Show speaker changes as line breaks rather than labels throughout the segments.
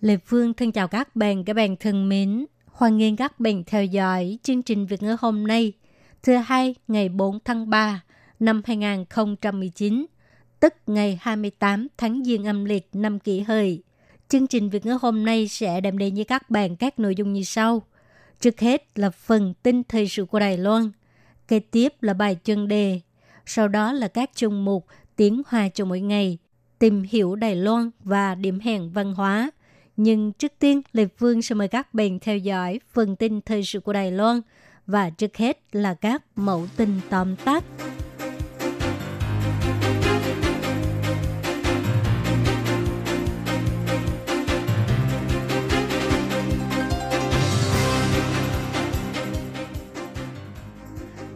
Lê Phương thân chào các bạn, các bạn thân mến. Hoan nghênh các bạn theo dõi chương trình Việt ngữ hôm nay, thứ hai ngày 4 tháng 3 năm 2019, tức ngày 28 tháng Giêng âm lịch năm kỷ hợi. Chương trình Việt ngữ hôm nay sẽ đem đến với các bạn các nội dung như sau. Trước hết là phần tin thời sự của Đài Loan, kế tiếp là bài chân đề, sau đó là các chương mục tiếng hoa cho mỗi ngày, tìm hiểu Đài Loan và điểm hẹn văn hóa. Nhưng trước tiên, Lê Phương sẽ mời các bạn theo dõi phần tin thời sự của Đài Loan và trước hết là các mẫu tin tóm tắt.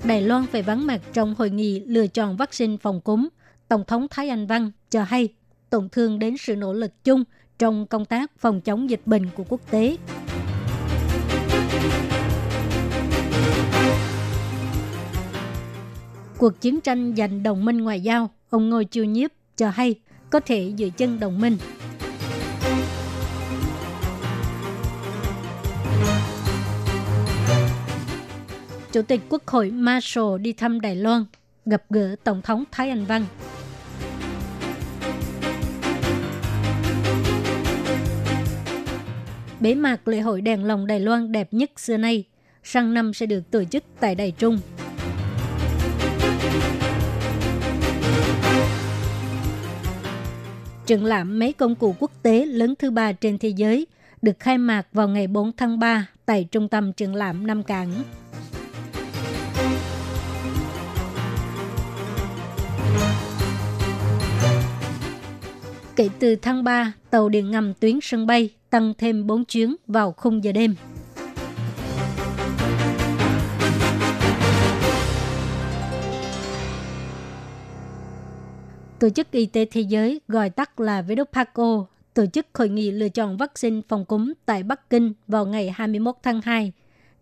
Đài Loan phải vắng mặt trong hội nghị lựa chọn vaccine phòng cúm. Tổng thống Thái Anh Văn cho hay tổn thương đến sự nỗ lực chung trong công tác phòng chống dịch bệnh của quốc tế. Cuộc chiến tranh giành đồng minh ngoại giao, ông Ngô Chiêu Nhiếp cho hay có thể giữ chân đồng minh. Chủ tịch Quốc hội Marshall đi thăm Đài Loan, gặp gỡ Tổng thống Thái Anh Văn. Bế mạc lễ hội đèn lồng Đài Loan đẹp nhất xưa nay, sang năm sẽ được tổ chức tại Đài Trung. Triển lãm mấy công cụ quốc tế lớn thứ ba trên thế giới được khai mạc vào ngày 4 tháng 3 tại Trung tâm Triển lãm Nam Cảng. Kể từ tháng 3, tàu điện ngầm tuyến sân bay tăng thêm 4 chuyến vào khung giờ đêm. Tổ chức Y tế Thế giới gọi tắt là WHO tổ chức hội nghị lựa chọn vaccine phòng cúm tại Bắc Kinh vào ngày 21 tháng 2.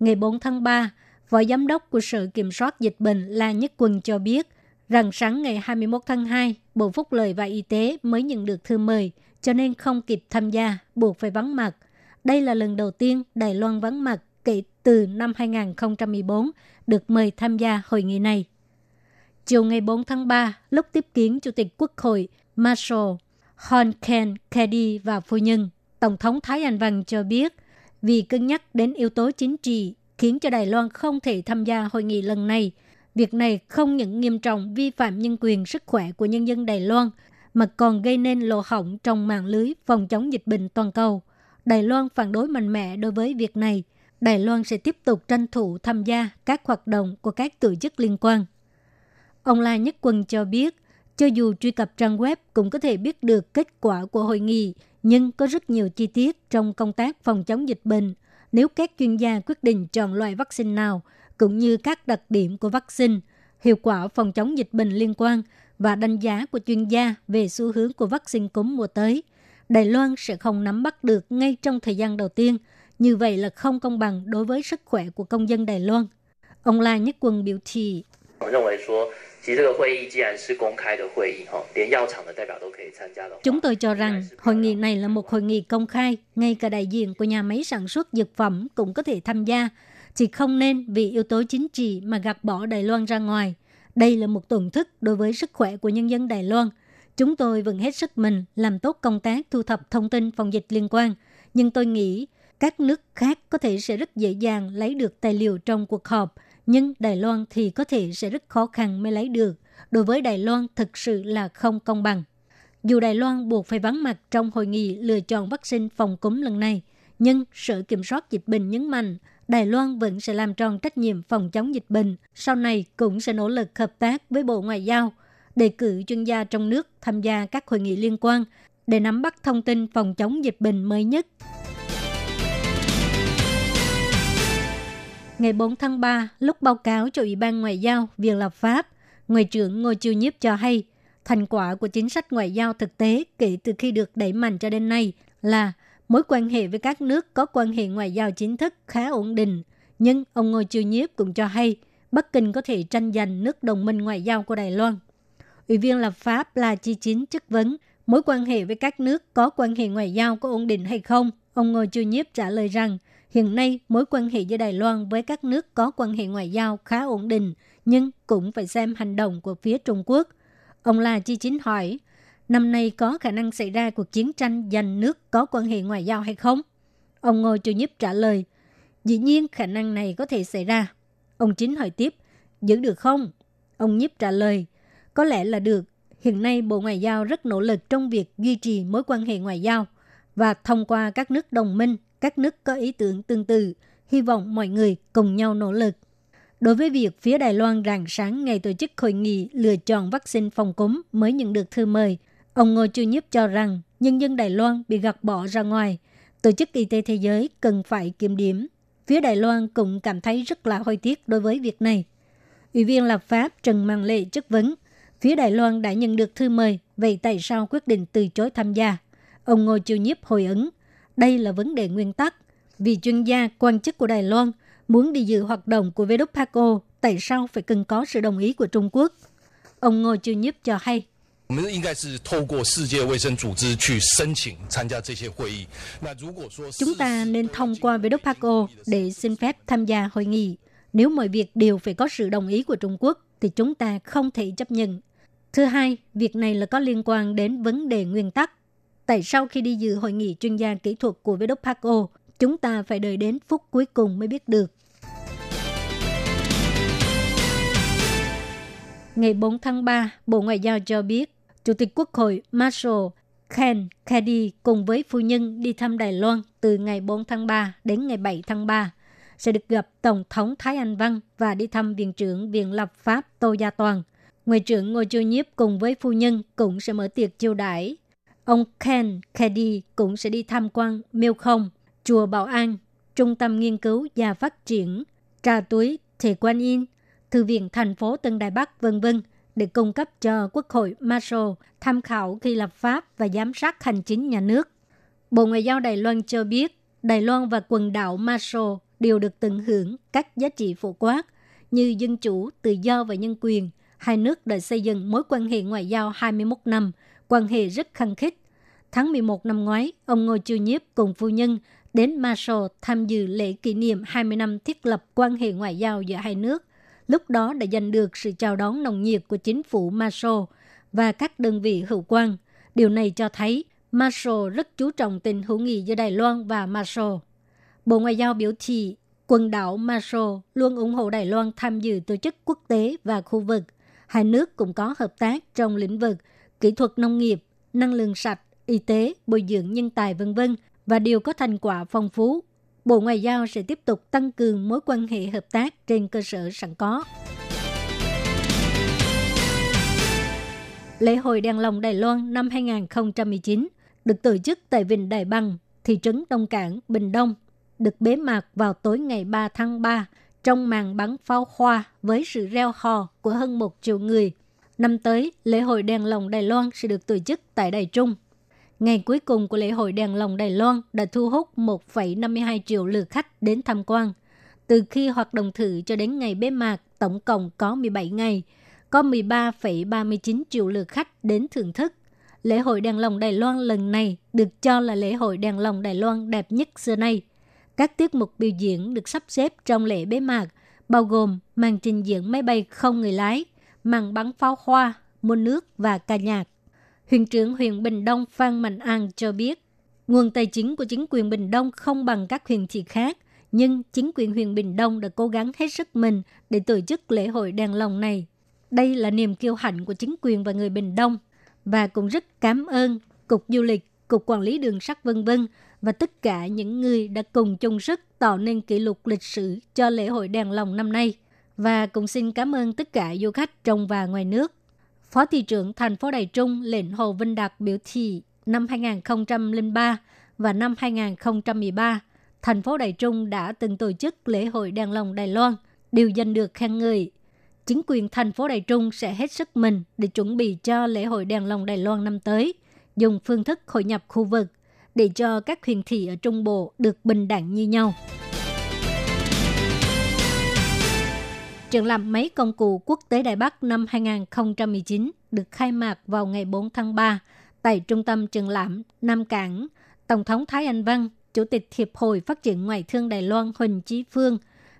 Ngày 4 tháng 3, Phó Giám đốc của Sở Kiểm soát Dịch bệnh La Nhất Quân cho biết rằng sáng ngày 21 tháng 2, Bộ Phúc lợi và Y tế mới nhận được thư mời, cho nên không kịp tham gia, buộc phải vắng mặt. Đây là lần đầu tiên Đài Loan vắng mặt kể từ năm 2014 được mời tham gia hội nghị này. Chiều ngày 4 tháng 3, lúc tiếp kiến Chủ tịch Quốc hội Marshall Hon Ken Kedi và phu nhân, Tổng thống Thái Anh Văn cho biết vì cân nhắc đến yếu tố chính trị khiến cho Đài Loan không thể tham gia hội nghị lần này. Việc này không những nghiêm trọng vi phạm nhân quyền sức khỏe của nhân dân Đài Loan, mà còn gây nên lỗ hổng trong mạng lưới phòng chống dịch bệnh toàn cầu. Đài Loan phản đối mạnh mẽ đối với việc này. Đài Loan sẽ tiếp tục tranh thủ tham gia các hoạt động của các tổ chức liên quan. Ông La Nhất Quân cho biết, cho dù truy cập trang web cũng có thể biết được kết quả của hội nghị, nhưng có rất nhiều chi tiết trong công tác phòng chống dịch bệnh. Nếu các chuyên gia quyết định chọn loại vaccine nào, cũng như các đặc điểm của vaccine, hiệu quả phòng chống dịch bệnh liên quan và đánh giá của chuyên gia về xu hướng của vaccine cúm mùa tới. Đài Loan sẽ không nắm bắt được ngay trong thời gian đầu tiên, như vậy là không công bằng đối với sức khỏe của công dân Đài Loan. Ông La Nhất Quân biểu thị. Chúng tôi cho rằng hội nghị này là một hội nghị công khai, ngay cả đại diện của nhà máy sản xuất dược phẩm cũng có thể tham gia, chỉ không nên vì yếu tố chính trị mà gạt bỏ Đài Loan ra ngoài – đây là một tổn thất đối với sức khỏe của nhân dân Đài Loan. Chúng tôi vẫn hết sức mình làm tốt công tác thu thập thông tin phòng dịch liên quan. Nhưng tôi nghĩ các nước khác có thể sẽ rất dễ dàng lấy được tài liệu trong cuộc họp, nhưng Đài Loan thì có thể sẽ rất khó khăn mới lấy được. Đối với Đài Loan thực sự là không công bằng. Dù Đài Loan buộc phải vắng mặt trong hội nghị lựa chọn vaccine phòng cúm lần này, nhưng Sở Kiểm soát Dịch bệnh nhấn mạnh Đài Loan vẫn sẽ làm tròn trách nhiệm phòng chống dịch bệnh, sau này cũng sẽ nỗ lực hợp tác với Bộ Ngoại giao, đề cử chuyên gia trong nước tham gia các hội nghị liên quan để nắm bắt thông tin phòng chống dịch bệnh mới nhất. Ngày 4 tháng 3, lúc báo cáo cho Ủy ban Ngoại giao Viện lập pháp, Ngoại trưởng Ngô Chiêu Nhiếp cho hay, thành quả của chính sách ngoại giao thực tế kể từ khi được đẩy mạnh cho đến nay là mối quan hệ với các nước có quan hệ ngoại giao chính thức khá ổn định. Nhưng ông Ngô Chiêu Nhiếp cũng cho hay, Bắc Kinh có thể tranh giành nước đồng minh ngoại giao của Đài Loan. Ủy viên lập pháp là Chi Chính chất vấn mối quan hệ với các nước có quan hệ ngoại giao có ổn định hay không. Ông Ngô Chiêu Nhiếp trả lời rằng, hiện nay mối quan hệ giữa Đài Loan với các nước có quan hệ ngoại giao khá ổn định, nhưng cũng phải xem hành động của phía Trung Quốc. Ông La Chi Chính hỏi, năm nay có khả năng xảy ra cuộc chiến tranh giành nước có quan hệ ngoại giao hay không? Ông Ngô Chu Nhiếp trả lời, dĩ nhiên khả năng này có thể xảy ra. Ông Chính hỏi tiếp, giữ được không? Ông Nhiếp trả lời, có lẽ là được. Hiện nay Bộ Ngoại giao rất nỗ lực trong việc duy trì mối quan hệ ngoại giao và thông qua các nước đồng minh, các nước có ý tưởng tương tự, hy vọng mọi người cùng nhau nỗ lực. Đối với việc phía Đài Loan rạng sáng ngày tổ chức hội nghị lựa chọn vaccine phòng cúm mới nhận được thư mời, ông Ngô Chu Nhiếp cho rằng nhân dân Đài Loan bị gạt bỏ ra ngoài. Tổ chức Y tế Thế giới cần phải kiểm điểm. Phía Đài Loan cũng cảm thấy rất là hối tiếc đối với việc này. Ủy viên lập pháp Trần Mang Lệ chất vấn, phía Đài Loan đã nhận được thư mời, vậy tại sao quyết định từ chối tham gia? Ông Ngô Chiêu Nhiếp hồi ứng, đây là vấn đề nguyên tắc. Vì chuyên gia, quan chức của Đài Loan muốn đi dự hoạt động của WPACO, tại sao phải cần có sự đồng ý của Trung Quốc? Ông Ngô Chiêu Nhiếp cho hay. Chúng ta nên thông qua WPACO để xin phép tham gia hội nghị. Nếu mọi việc đều phải có sự đồng ý của Trung Quốc, thì chúng ta không thể chấp nhận. Thứ hai, việc này là có liên quan đến vấn đề nguyên tắc. Tại sao khi đi dự hội nghị chuyên gia kỹ thuật của WPACO, chúng ta phải đợi đến phút cuối cùng mới biết được? Ngày 4 tháng 3, Bộ Ngoại giao cho biết, Chủ tịch Quốc hội Marshall Ken Kennedy cùng với phu nhân đi thăm Đài Loan từ ngày 4 tháng 3 đến ngày 7 tháng 3 sẽ được gặp Tổng thống Thái Anh Văn và đi thăm Viện trưởng Viện Lập pháp Tô Gia Toàn. Ngoại trưởng Ngô Chiêu Nhiếp cùng với phu nhân cũng sẽ mở tiệc chiêu đãi. Ông Ken Kennedy cũng sẽ đi tham quan Miêu Không, Chùa Bảo An, Trung tâm Nghiên cứu và Phát triển, Trà Túi, Thể Quan Yên, Thư viện thành phố Tân Đài Bắc, vân vân để cung cấp cho Quốc hội Marshall tham khảo khi lập pháp và giám sát hành chính nhà nước. Bộ Ngoại giao Đài Loan cho biết, Đài Loan và quần đảo Marshall đều được tận hưởng các giá trị phổ quát như dân chủ, tự do và nhân quyền. Hai nước đã xây dựng mối quan hệ ngoại giao 21 năm, quan hệ rất khăng khít. Tháng 11 năm ngoái, ông Ngô Chiêu Nhiếp cùng phu nhân đến Marshall tham dự lễ kỷ niệm 20 năm thiết lập quan hệ ngoại giao giữa hai nước lúc đó đã giành được sự chào đón nồng nhiệt của chính phủ Marshall và các đơn vị hữu quan. Điều này cho thấy Marshall rất chú trọng tình hữu nghị giữa Đài Loan và Marshall. Bộ Ngoại giao biểu thị quần đảo Marshall luôn ủng hộ Đài Loan tham dự tổ chức quốc tế và khu vực. Hai nước cũng có hợp tác trong lĩnh vực kỹ thuật nông nghiệp, năng lượng sạch, y tế, bồi dưỡng nhân tài v.v. và đều có thành quả phong phú Bộ Ngoại giao sẽ tiếp tục tăng cường mối quan hệ hợp tác trên cơ sở sẵn có. Lễ hội đèn lồng Đài Loan năm 2019 được tổ chức tại Vịnh Đài Bằng, thị trấn Đông Cảng, Bình Đông, được bế mạc vào tối ngày 3 tháng 3 trong màn bắn pháo hoa với sự reo hò của hơn một triệu người. Năm tới, lễ hội đèn lồng Đài Loan sẽ được tổ chức tại Đài Trung, Ngày cuối cùng của lễ hội đèn lồng Đài Loan đã thu hút 1,52 triệu lượt khách đến tham quan. Từ khi hoạt động thử cho đến ngày bế mạc, tổng cộng có 17 ngày, có 13,39 triệu lượt khách đến thưởng thức. Lễ hội đèn lồng Đài Loan lần này được cho là lễ hội đèn lồng Đài Loan đẹp nhất xưa nay. Các tiết mục biểu diễn được sắp xếp trong lễ bế mạc, bao gồm màn trình diễn máy bay không người lái, màn bắn pháo hoa, môn nước và ca nhạc. Huyện trưởng huyện Bình Đông Phan Mạnh An cho biết, nguồn tài chính của chính quyền Bình Đông không bằng các huyện thị khác, nhưng chính quyền huyện Bình Đông đã cố gắng hết sức mình để tổ chức lễ hội đèn lồng này. Đây là niềm kiêu hãnh của chính quyền và người Bình Đông và cũng rất cảm ơn Cục Du lịch, Cục Quản lý Đường sắt vân vân và tất cả những người đã cùng chung sức tạo nên kỷ lục lịch sử cho lễ hội đèn lồng năm nay. Và cũng xin cảm ơn tất cả du khách trong và ngoài nước Phó thị trưởng thành phố Đài Trung lệnh Hồ Vinh Đạt biểu thị năm 2003 và năm 2013, thành phố Đài Trung đã từng tổ chức lễ hội đèn lồng Đài Loan, đều giành được khen ngợi. Chính quyền thành phố Đài Trung sẽ hết sức mình để chuẩn bị cho lễ hội đèn lồng Đài Loan năm tới, dùng phương thức hội nhập khu vực để cho các huyện thị ở Trung Bộ được bình đẳng như nhau. Triển lãm máy công cụ quốc tế Đài Bắc năm 2019 được khai mạc vào ngày 4 tháng 3 tại Trung tâm Triển lãm Nam Cảng. Tổng thống Thái Anh Văn, Chủ tịch Hiệp hội Phát triển Ngoại thương Đài Loan Huỳnh Chí Phương,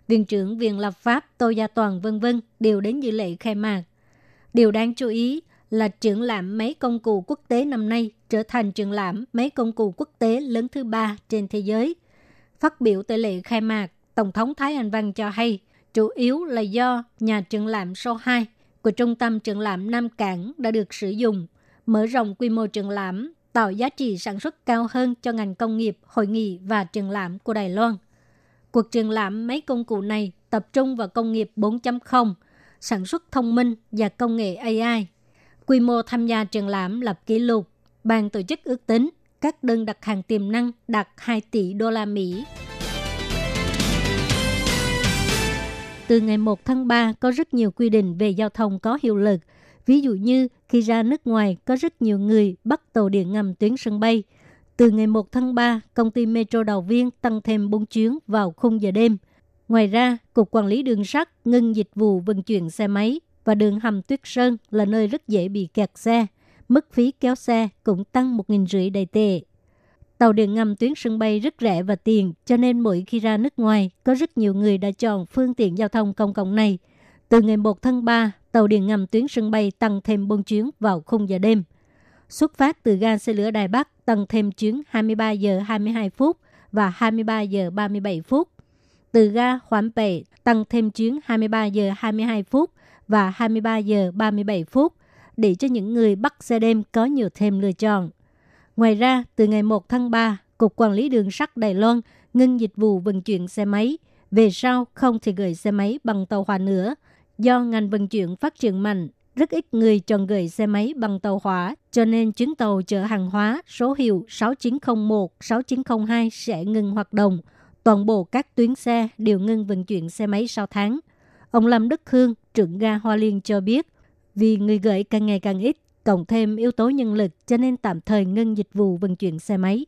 Viện trưởng Viện Lập pháp Tô Gia Toàn vân vân đều đến dự lễ khai mạc. Điều đáng chú ý là triển lãm máy công cụ quốc tế năm nay trở thành triển lãm máy công cụ quốc tế lớn thứ ba trên thế giới. Phát biểu tại lễ khai mạc, Tổng thống Thái Anh Văn cho hay – chủ yếu là do nhà triển lãm số 2 của Trung tâm triển lãm Nam Cảng đã được sử dụng, mở rộng quy mô triển lãm, tạo giá trị sản xuất cao hơn cho ngành công nghiệp, hội nghị và triển lãm của Đài Loan. Cuộc triển lãm mấy công cụ này tập trung vào công nghiệp 4.0, sản xuất thông minh và công nghệ AI. Quy mô tham gia triển lãm lập kỷ lục, ban tổ chức ước tính các đơn đặt hàng tiềm năng đạt 2 tỷ đô la Mỹ. Từ ngày 1 tháng 3 có rất nhiều quy định về giao thông có hiệu lực. Ví dụ như khi ra nước ngoài có rất nhiều người bắt tàu điện ngầm tuyến sân bay. Từ ngày 1 tháng 3, công ty Metro Đào Viên tăng thêm 4 chuyến vào khung giờ đêm. Ngoài ra, Cục Quản lý Đường sắt ngưng dịch vụ vận chuyển xe máy và đường hầm Tuyết Sơn là nơi rất dễ bị kẹt xe. Mức phí kéo xe cũng tăng 1.500 đầy tệ. Tàu điện ngầm tuyến sân bay rất rẻ và tiền, cho nên mỗi khi ra nước ngoài, có rất nhiều người đã chọn phương tiện giao thông công cộng này. Từ ngày 1 tháng 3, tàu điện ngầm tuyến sân bay tăng thêm 4 chuyến vào khung giờ đêm. Xuất phát từ ga xe lửa Đài Bắc tăng thêm chuyến 23 giờ 22 phút và 23 giờ 37 phút. Từ ga Hoãn Pệ tăng thêm chuyến 23 giờ 22 phút và 23 giờ 37 phút để cho những người bắt xe đêm có nhiều thêm lựa chọn. Ngoài ra, từ ngày 1 tháng 3, Cục Quản lý Đường sắt Đài Loan ngưng dịch vụ vận chuyển xe máy. Về sau, không thể gửi xe máy bằng tàu hỏa nữa. Do ngành vận chuyển phát triển mạnh, rất ít người chọn gửi xe máy bằng tàu hỏa, cho nên chuyến tàu chở hàng hóa số hiệu 6901, 6902 sẽ ngừng hoạt động. Toàn bộ các tuyến xe đều ngưng vận chuyển xe máy sau tháng. Ông Lâm Đức Hương, trưởng ga Hoa Liên cho biết, vì người gửi càng ngày càng ít, cộng thêm yếu tố nhân lực cho nên tạm thời ngưng dịch vụ vận chuyển xe máy.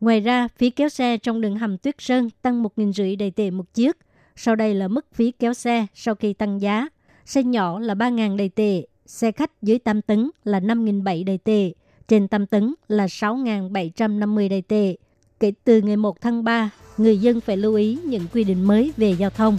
Ngoài ra, phí kéo xe trong đường hầm Tuyết Sơn tăng 1.500 đầy tệ một chiếc. Sau đây là mức phí kéo xe sau khi tăng giá. Xe nhỏ là 3.000 đầy tệ, xe khách dưới 8 tấn là 5.700 đầy tệ, trên 8 tấn là 6.750 đầy tệ. Kể từ ngày 1 tháng 3, người dân phải lưu ý những quy định mới về giao thông.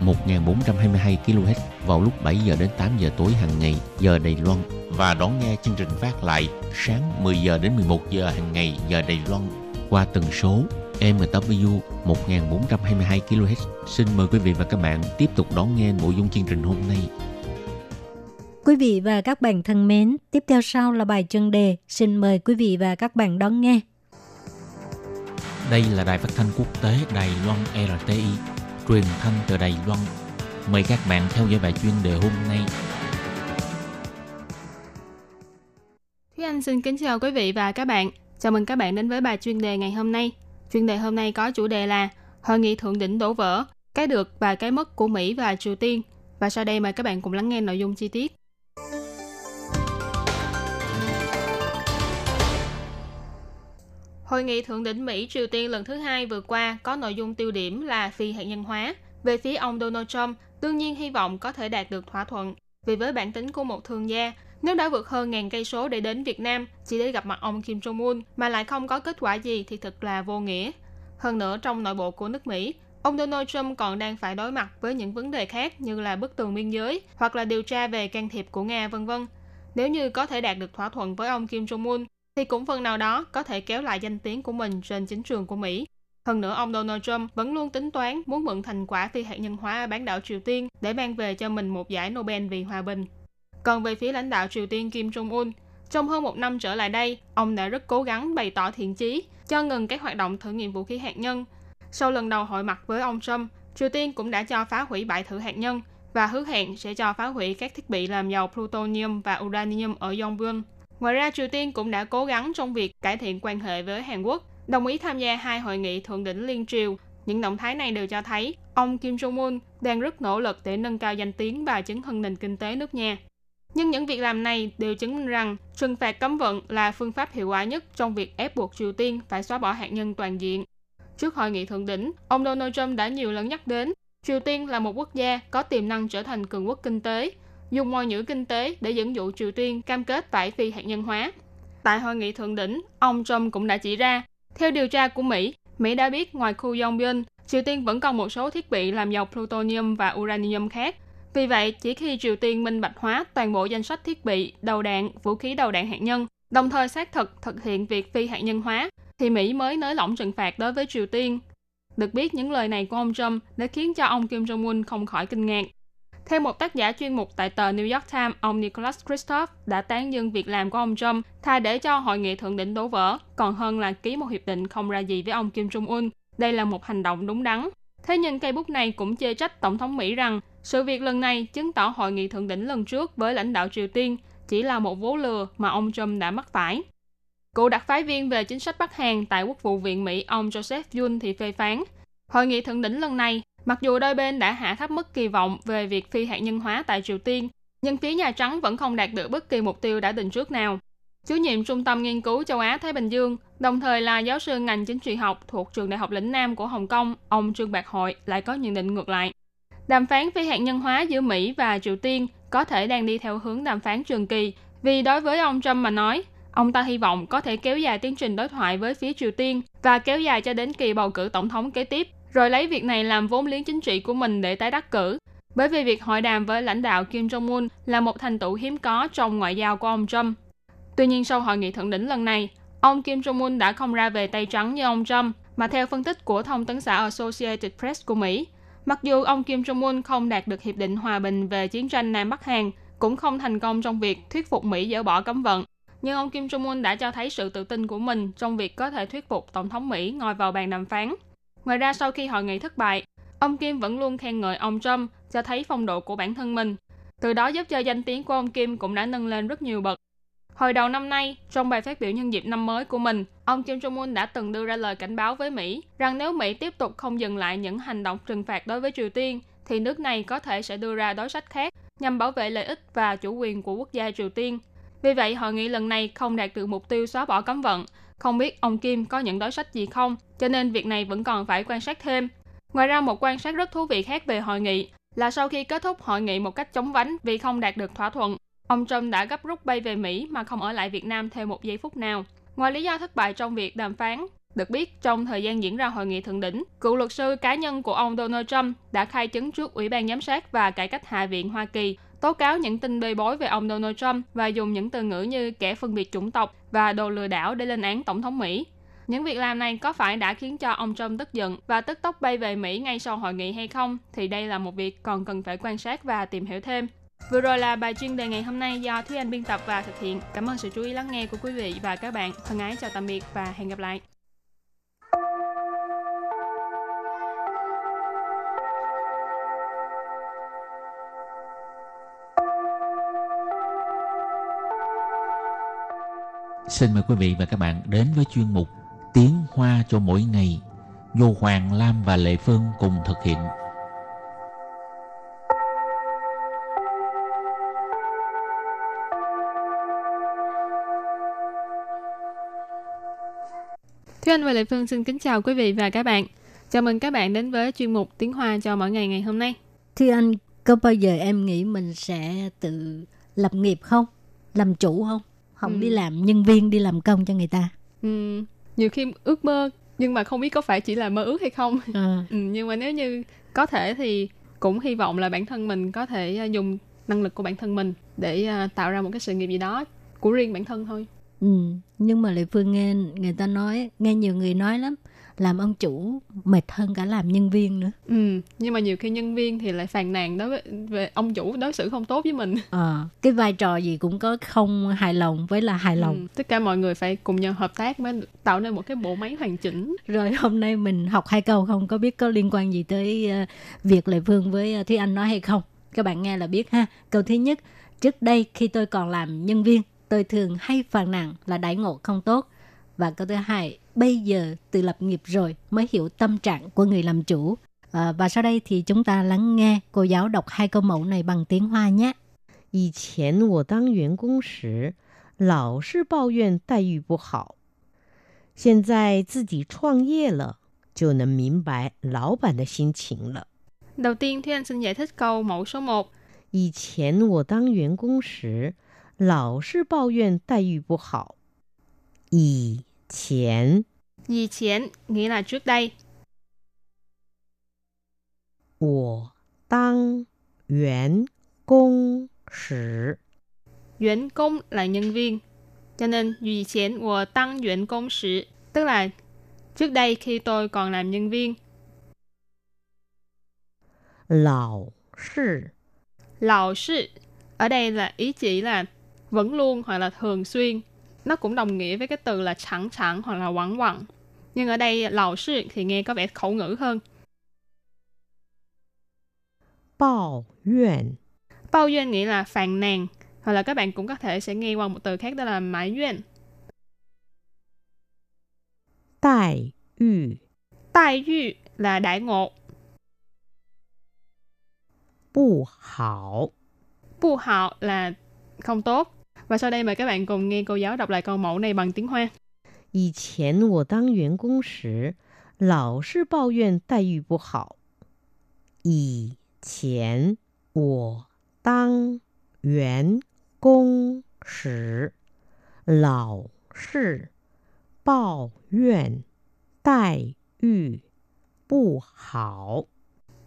1422 kHz vào lúc 7 giờ đến 8 giờ tối hàng ngày giờ Đài Loan và đón nghe chương trình phát lại sáng 10 giờ đến 11 giờ hàng ngày giờ Đài Loan qua tần số MW 1422 kHz. Xin mời quý vị và các bạn tiếp tục đón nghe nội dung chương trình hôm nay.
Quý vị và các bạn thân mến, tiếp theo sau là bài chân đề. Xin mời quý vị và các bạn đón nghe.
Đây là đài phát thanh quốc tế Đài Loan RTI, truyền thanh từ Đài Loan. Mời các bạn theo dõi bài chuyên đề hôm nay.
Thúy Anh xin kính chào quý vị và các bạn. Chào mừng các bạn đến với bài chuyên đề ngày hôm nay. Chuyên đề hôm nay có chủ đề là Hội nghị thượng đỉnh đổ vỡ, cái được và cái mất của Mỹ và Triều Tiên. Và sau đây mời các bạn cùng lắng nghe nội dung chi tiết. Hội nghị thượng đỉnh Mỹ Triều Tiên lần thứ hai vừa qua có nội dung tiêu điểm là phi hạt nhân hóa. Về phía ông Donald Trump, đương nhiên hy vọng có thể đạt được thỏa thuận. Vì với bản tính của một thương gia, nếu đã vượt hơn ngàn cây số để đến Việt Nam chỉ để gặp mặt ông Kim Jong Un mà lại không có kết quả gì thì thật là vô nghĩa. Hơn nữa trong nội bộ của nước Mỹ, ông Donald Trump còn đang phải đối mặt với những vấn đề khác như là bức tường biên giới hoặc là điều tra về can thiệp của Nga vân vân. Nếu như có thể đạt được thỏa thuận với ông Kim Jong Un thì cũng phần nào đó có thể kéo lại danh tiếng của mình trên chính trường của Mỹ. Hơn nữa, ông Donald Trump vẫn luôn tính toán muốn mượn thành quả phi hạt nhân hóa ở bán đảo Triều Tiên để mang về cho mình một giải Nobel vì hòa bình. Còn về phía lãnh đạo Triều Tiên Kim Jong-un, trong hơn một năm trở lại đây, ông đã rất cố gắng bày tỏ thiện chí, cho ngừng các hoạt động thử nghiệm vũ khí hạt nhân. Sau lần đầu hội mặt với ông Trump, Triều Tiên cũng đã cho phá hủy bãi thử hạt nhân và hứa hẹn sẽ cho phá hủy các thiết bị làm giàu plutonium và uranium ở Yongbyon. Ngoài ra, Triều Tiên cũng đã cố gắng trong việc cải thiện quan hệ với Hàn Quốc, đồng ý tham gia hai hội nghị thượng đỉnh liên triều. Những động thái này đều cho thấy ông Kim Jong-un đang rất nỗ lực để nâng cao danh tiếng và chứng hưng nền kinh tế nước nhà. Nhưng những việc làm này đều chứng minh rằng trừng phạt cấm vận là phương pháp hiệu quả nhất trong việc ép buộc Triều Tiên phải xóa bỏ hạt nhân toàn diện. Trước hội nghị thượng đỉnh, ông Donald Trump đã nhiều lần nhắc đến Triều Tiên là một quốc gia có tiềm năng trở thành cường quốc kinh tế, dùng mọi nhữ kinh tế để dẫn dụ Triều Tiên cam kết phải phi hạt nhân hóa. Tại hội nghị thượng đỉnh, ông Trump cũng đã chỉ ra, theo điều tra của Mỹ, Mỹ đã biết ngoài khu Yongbyon, Triều Tiên vẫn còn một số thiết bị làm giàu plutonium và uranium khác. Vì vậy, chỉ khi Triều Tiên minh bạch hóa toàn bộ danh sách thiết bị, đầu đạn, vũ khí đầu đạn hạt nhân, đồng thời xác thực thực hiện việc phi hạt nhân hóa, thì Mỹ mới nới lỏng trừng phạt đối với Triều Tiên. Được biết, những lời này của ông Trump đã khiến cho ông Kim Jong-un không khỏi kinh ngạc. Theo một tác giả chuyên mục tại tờ New York Times, ông Nicholas Kristof đã tán dương việc làm của ông Trump thay để cho hội nghị thượng đỉnh đổ vỡ, còn hơn là ký một hiệp định không ra gì với ông Kim Jong-un. Đây là một hành động đúng đắn. Thế nhưng cây bút này cũng chê trách Tổng thống Mỹ rằng sự việc lần này chứng tỏ hội nghị thượng đỉnh lần trước với lãnh đạo Triều Tiên chỉ là một vố lừa mà ông Trump đã mắc phải. Cựu đặc phái viên về chính sách Bắc Hàn tại Quốc vụ viện Mỹ ông Joseph Yun thì phê phán, hội nghị thượng đỉnh lần này Mặc dù đôi bên đã hạ thấp mức kỳ vọng về việc phi hạt nhân hóa tại Triều Tiên, nhưng phía Nhà Trắng vẫn không đạt được bất kỳ mục tiêu đã định trước nào. Chủ nhiệm Trung tâm Nghiên cứu Châu Á-Thái Bình Dương, đồng thời là giáo sư ngành chính trị học thuộc Trường Đại học Lĩnh Nam của Hồng Kông, ông Trương Bạc Hội lại có nhận định ngược lại. Đàm phán phi hạt nhân hóa giữa Mỹ và Triều Tiên có thể đang đi theo hướng đàm phán trường kỳ, vì đối với ông Trump mà nói, ông ta hy vọng có thể kéo dài tiến trình đối thoại với phía Triều Tiên và kéo dài cho đến kỳ bầu cử tổng thống kế tiếp rồi lấy việc này làm vốn liếng chính trị của mình để tái đắc cử. Bởi vì việc hội đàm với lãnh đạo Kim Jong-un là một thành tựu hiếm có trong ngoại giao của ông Trump. Tuy nhiên sau hội nghị thượng đỉnh lần này, ông Kim Jong-un đã không ra về tay trắng như ông Trump, mà theo phân tích của thông tấn xã Associated Press của Mỹ, mặc dù ông Kim Jong-un không đạt được hiệp định hòa bình về chiến tranh Nam Bắc Hàn, cũng không thành công trong việc thuyết phục Mỹ dỡ bỏ cấm vận, nhưng ông Kim Jong-un đã cho thấy sự tự tin của mình trong việc có thể thuyết phục Tổng thống Mỹ ngồi vào bàn đàm phán. Ngoài ra sau khi hội nghị thất bại, ông Kim vẫn luôn khen ngợi ông Trump cho thấy phong độ của bản thân mình. Từ đó giúp cho danh tiếng của ông Kim cũng đã nâng lên rất nhiều bậc. Hồi đầu năm nay, trong bài phát biểu nhân dịp năm mới của mình, ông Kim Jong-un đã từng đưa ra lời cảnh báo với Mỹ rằng nếu Mỹ tiếp tục không dừng lại những hành động trừng phạt đối với Triều Tiên, thì nước này có thể sẽ đưa ra đối sách khác nhằm bảo vệ lợi ích và chủ quyền của quốc gia Triều Tiên. Vì vậy, hội nghị lần này không đạt được mục tiêu xóa bỏ cấm vận, không biết ông Kim có những đối sách gì không, cho nên việc này vẫn còn phải quan sát thêm. Ngoài ra một quan sát rất thú vị khác về hội nghị là sau khi kết thúc hội nghị một cách chống vánh vì không đạt được thỏa thuận, ông Trump đã gấp rút bay về Mỹ mà không ở lại Việt Nam thêm một giây phút nào. Ngoài lý do thất bại trong việc đàm phán, được biết trong thời gian diễn ra hội nghị thượng đỉnh, cựu luật sư cá nhân của ông Donald Trump đã khai chứng trước Ủy ban Giám sát và Cải cách Hạ viện Hoa Kỳ tố cáo những tin bê bối về ông Donald Trump và dùng những từ ngữ như kẻ phân biệt chủng tộc và đồ lừa đảo để lên án tổng thống Mỹ. Những việc làm này có phải đã khiến cho ông Trump tức giận và tức tốc bay về Mỹ ngay sau hội nghị hay không thì đây là một việc còn cần phải quan sát và tìm hiểu thêm. Vừa rồi là bài chuyên đề ngày hôm nay do Thúy Anh biên tập và thực hiện. Cảm ơn sự chú ý lắng nghe của quý vị và các bạn. Thân ái chào tạm biệt và hẹn gặp lại.
Xin mời quý vị và các bạn đến với chuyên mục Tiếng Hoa cho mỗi ngày do Hoàng Lam và Lệ Phương cùng thực hiện.
Thúy Anh và Lệ Phương xin kính chào quý vị và các bạn. Chào mừng các bạn đến với chuyên mục Tiếng Hoa cho mỗi ngày ngày hôm nay.
Thưa anh, có bao giờ em nghĩ mình sẽ tự lập nghiệp không? Làm chủ không? Không
Ừ.
đi làm nhân viên, đi làm công cho người ta.
Ừm, nhiều khi ước mơ nhưng mà không biết có phải chỉ là mơ ước hay không.
À,
Ừ, nhưng mà nếu như có thể thì cũng hy vọng là bản thân mình có thể à, dùng năng lực của bản thân mình để à, tạo ra một cái sự nghiệp gì đó của riêng bản thân thôi.
ừ. Nhưng mà Lệ Phương nghe người ta nói, nghe nhiều người nói lắm, làm ông chủ mệt hơn cả làm nhân viên nữa.
Ừ, nhưng mà nhiều khi nhân viên thì lại phàn nàn đối với về ông chủ đối xử không tốt với mình.
Ờ, cái vai trò gì cũng có không hài lòng với là hài lòng.
Ừ, tất cả mọi người phải cùng nhau hợp tác mới tạo nên một cái bộ máy hoàn chỉnh.
Rồi hôm nay mình học hai câu không có biết có liên quan gì tới ờ, việc Lệ Phương với ờ, Thúy Anh nói hay không. Các bạn nghe là biết ha. Câu thứ nhất, trước đây khi tôi còn làm nhân viên, tôi thường hay phàn nàn là đãi ngộ không tốt. Và câu thứ hai, bây giờ tự lập nghiệp rồi mới hiểu tâm trạng của người làm chủ. Ờ, và sau đây thì chúng ta lắng nghe cô giáo đọc hai câu mẫu này bằng tiếng Hoa nhé.
以前我当员工时，老是抱怨待遇不好，现在自己创业了，就能明白老板的心情了。
Đầu tiên Thúy Anh xin giải thích câu mẫu số 1.
以前我当员工时，老是抱怨待遇不好。以 前
Dì chén nghĩa là trước đây.
我当员工时，
Yuan công là nhân viên. Cho nên dì chén của tăng yuan công sử tức là trước đây khi tôi còn làm nhân viên.
老是
Lão sư ở đây là ý chỉ là vẫn luôn hoặc là thường xuyên. nó cũng đồng nghĩa với cái từ là chẳng chẳng hoặc là quẳng quẳng. Nhưng ở đây lão sư thì nghe có vẻ khẩu ngữ hơn.
Bao yuan
Bao yuan nghĩa là phàn nàn. Hoặc là các bạn cũng có thể sẽ nghe qua một từ khác đó là mãi yuan.
đại yu
đại yu là đại ngộ.
Bù hảo
Bù hảo là không tốt. Và sau đây mời các bạn cùng nghe cô giáo đọc lại câu mẫu này bằng tiếng Hoa.
以前我当员工时，老是抱怨待遇不好。以前我当员工时，老是抱怨待遇不好。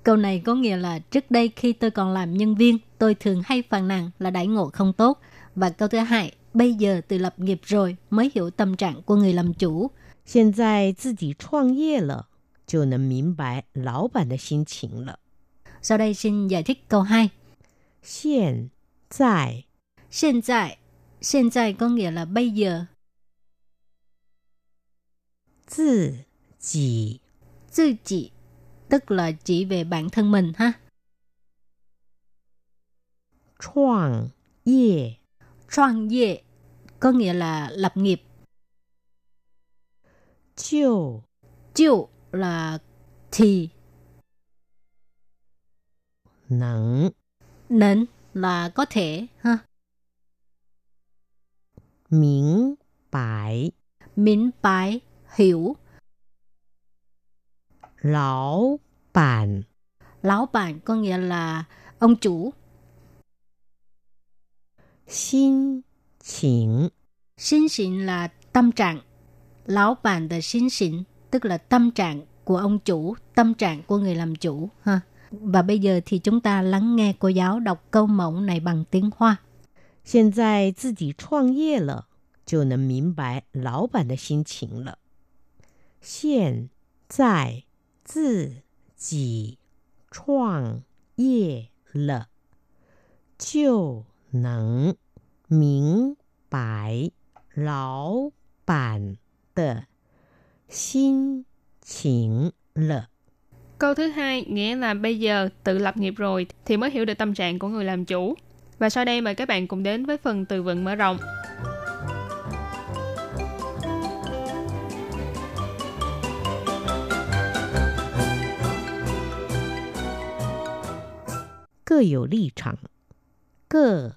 Câu này có nghĩa là trước đây khi tôi còn làm nhân viên, tôi thường hay phàn nàn là đãi ngộ không tốt. Và câu thứ hai, bây giờ tự lập nghiệp rồi mới hiểu tâm trạng của người làm chủ.
现在自己创业了，就能明白老板的心情了。
Sau đây xin giải thích câu 2.
现在
Hiện tại, hiện tại có nghĩa là bây giờ.
自己
Tự chỉ, tức là chỉ về bản thân mình ha.
创业
创业 có nghĩa là lập nghiệp.
Chiều
Chiều là thì.
Nắng
Nắng là có thể ha.
Miễn bài
Miễn bài hiểu.
Lão bản
Lão bản có nghĩa là ông chủ
心情
Xin xịn là tâm trạng. Lão bản de xin xịn tức là tâm trạng của ông chủ, tâm trạng của người làm chủ ha. Và bây giờ thì chúng ta lắng nghe cô giáo đọc câu mẫu này bằng tiếng Hoa.
现在自己创业了，就能明白老板的心情了。现在自己创业了， 就 能明白老板的心情了。
Câu thứ hai nghĩa là bây giờ tự lập nghiệp rồi thì mới hiểu được tâm trạng của người làm chủ. Và sau đây mời các bạn cùng đến với phần từ vựng mở rộng.
各有立场，各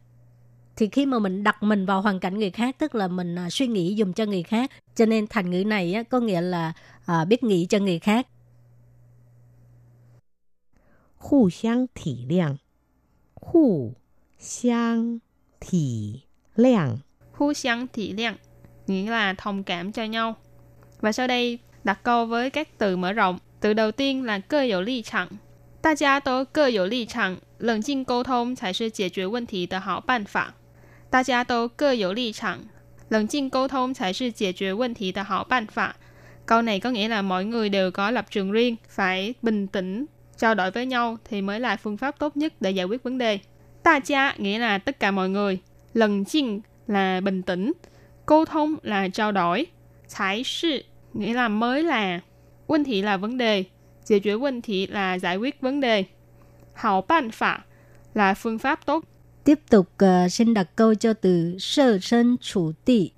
thì khi mà mình đặt mình vào hoàn cảnh người khác tức là mình à, suy nghĩ dùng cho người khác cho nên thành ngữ này á, có nghĩa là à, biết nghĩ cho người khác
互相体谅，互相体谅。
Hu xiang thị liang nghĩa là thông cảm cho nhau. Và sau đây đặt câu với các từ mở rộng. Từ đầu tiên là cơ有立场。大家都各有立场，冷静沟通才是解决问题的好办法。 大家都各有立场，冷静沟通才是解决问题的好办法。Câu này có nghĩa là mọi người đều có lập trường riêng, phải bình tĩnh, trao đổi với nhau thì mới là phương pháp tốt nhất để giải quyết vấn đề. Ta cha nghĩa là tất cả mọi người, lần chinh là bình tĩnh, câu thông là trao đổi, thái sự nghĩa là mới là, vấn thị là vấn đề, giải quyết vấn thị là giải quyết vấn đề, hảo ban pháp là phương pháp tốt.
Tiếp tục ờ, xin đặt câu cho từ sơ thân chủ địa.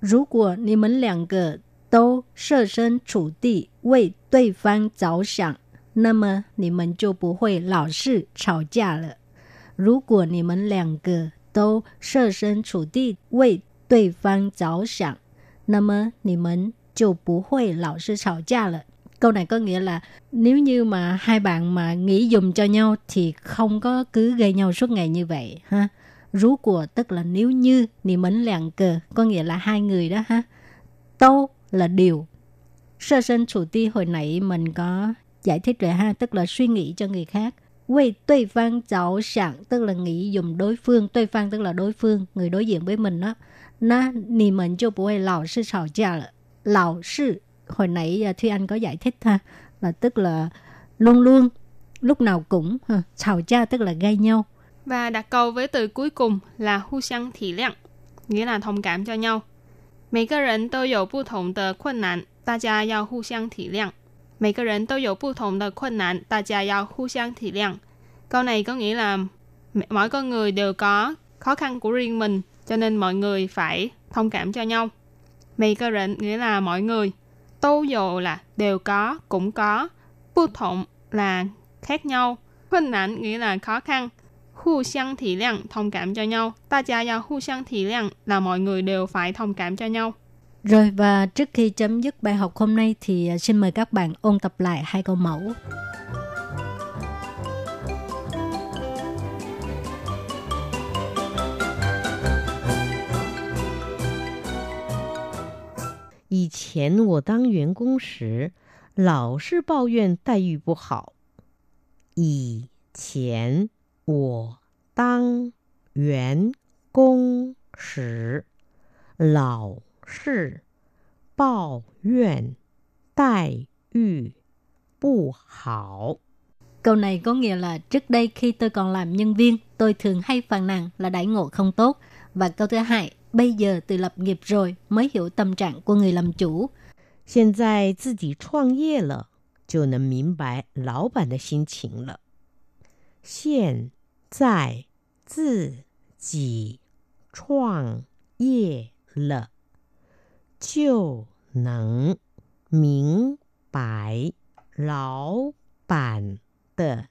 如果你们两个都设身处地为对方着想，那么你们就不会老是吵架了。如果你们两个都设身处地为对方着想，那么你们就不会老是吵架了。 câu này có nghĩa là nếu như mà hai bạn mà nghĩ dùm cho nhau thì không có cứ gây nhau suốt ngày như vậy, ha? Rú của tức là nếu như thì mến lạng cờ, có nghĩa là hai người đó, ha? Tô là điều. Sơ sinh chủ ti hồi nãy mình có giải thích rồi, ha? Tức là suy nghĩ cho người khác. Quay đối phương cháu sẵn tức là nghĩ dùng đối phương. Đối phương tức là đối phương, người đối diện với mình đó. Nó nì mình cho bố lão sư xào lão sư hồi nãy à, Thúy Anh có giải thích ha là tức là luôn luôn lúc nào cũng ha,吵架tức là gây nhau
Và đặt câu với từ cuối cùng là hu xiang thị lượng, nghĩa là thông cảm cho nhau. 每个人都有不同的困难，大家要互相体谅。每个人都有不同的困难，大家要互相体谅。Câu này có nghĩa là m- mỗi con người đều có khó khăn của riêng mình, cho nên mọi người phải thông cảm cho nhau. Mấy cái人 nghĩa là mọi người. Tô dồ là đều có, cũng có. Bu thộng là khác nhau. 困 nạn nghĩa là khó khăn. Hu xiang thị lượng, thông cảm cho nhau. Ta cha giao hu xiang thị lượng là mọi người đều phải thông cảm cho nhau.
rồi và trước khi chấm dứt bài học hôm nay thì à, xin mời các bạn ôn tập lại hai câu mẫu
以前我当员工时，老是抱怨待遇不好。以前我当员工时，老是抱怨待遇不好。
câu này có nghĩa là trước đây khi tôi còn làm nhân viên tôi thường hay phàn nàn là đãi ngộ không tốt và câu thứ hai bây giờ từ lập nghiệp rồi mới hiểu tâm trạng của người làm chủ
现在自己创业了，就能明白老板的心情了。现在自己创业了，就能明白老板的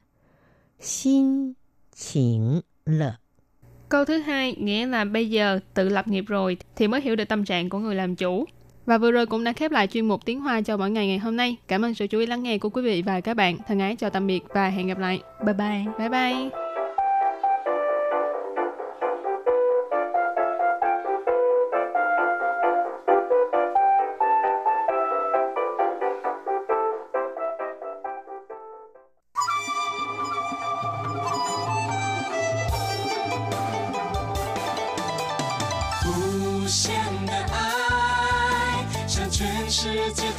心情了。
Câu thứ hai nghĩa là bây giờ tự lập nghiệp rồi thì mới hiểu được tâm trạng của người làm chủ. Và vừa rồi cũng đã khép lại chuyên mục tiếng Hoa cho mỗi ngày ngày hôm nay. Cảm ơn sự chú ý lắng nghe của quý vị và các bạn. Thân ái chào tạm biệt và hẹn gặp lại.
bye bye
Bye bye.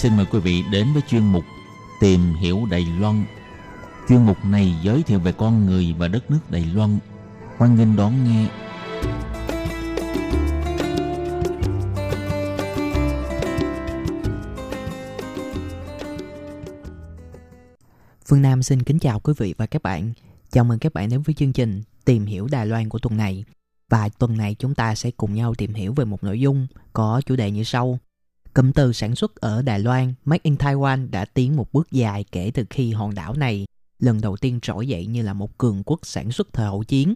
Xin mời quý vị đến với chuyên mục Tìm hiểu Đài Loan. Chuyên mục này giới thiệu về con người và đất nước Đài Loan. Hoan nghênh đón nghe.
Phương Nam xin kính chào quý vị và các bạn. Chào mừng các bạn đến với chương trình Tìm hiểu Đài Loan của tuần này. Và tuần này chúng ta sẽ cùng nhau tìm hiểu về một nội dung có chủ đề như sau. Cụm từ sản xuất ở Đài Loan, Made in Taiwan đã tiến một bước dài kể từ khi hòn đảo này lần đầu tiên trỗi dậy như là một cường quốc sản xuất thời hậu chiến.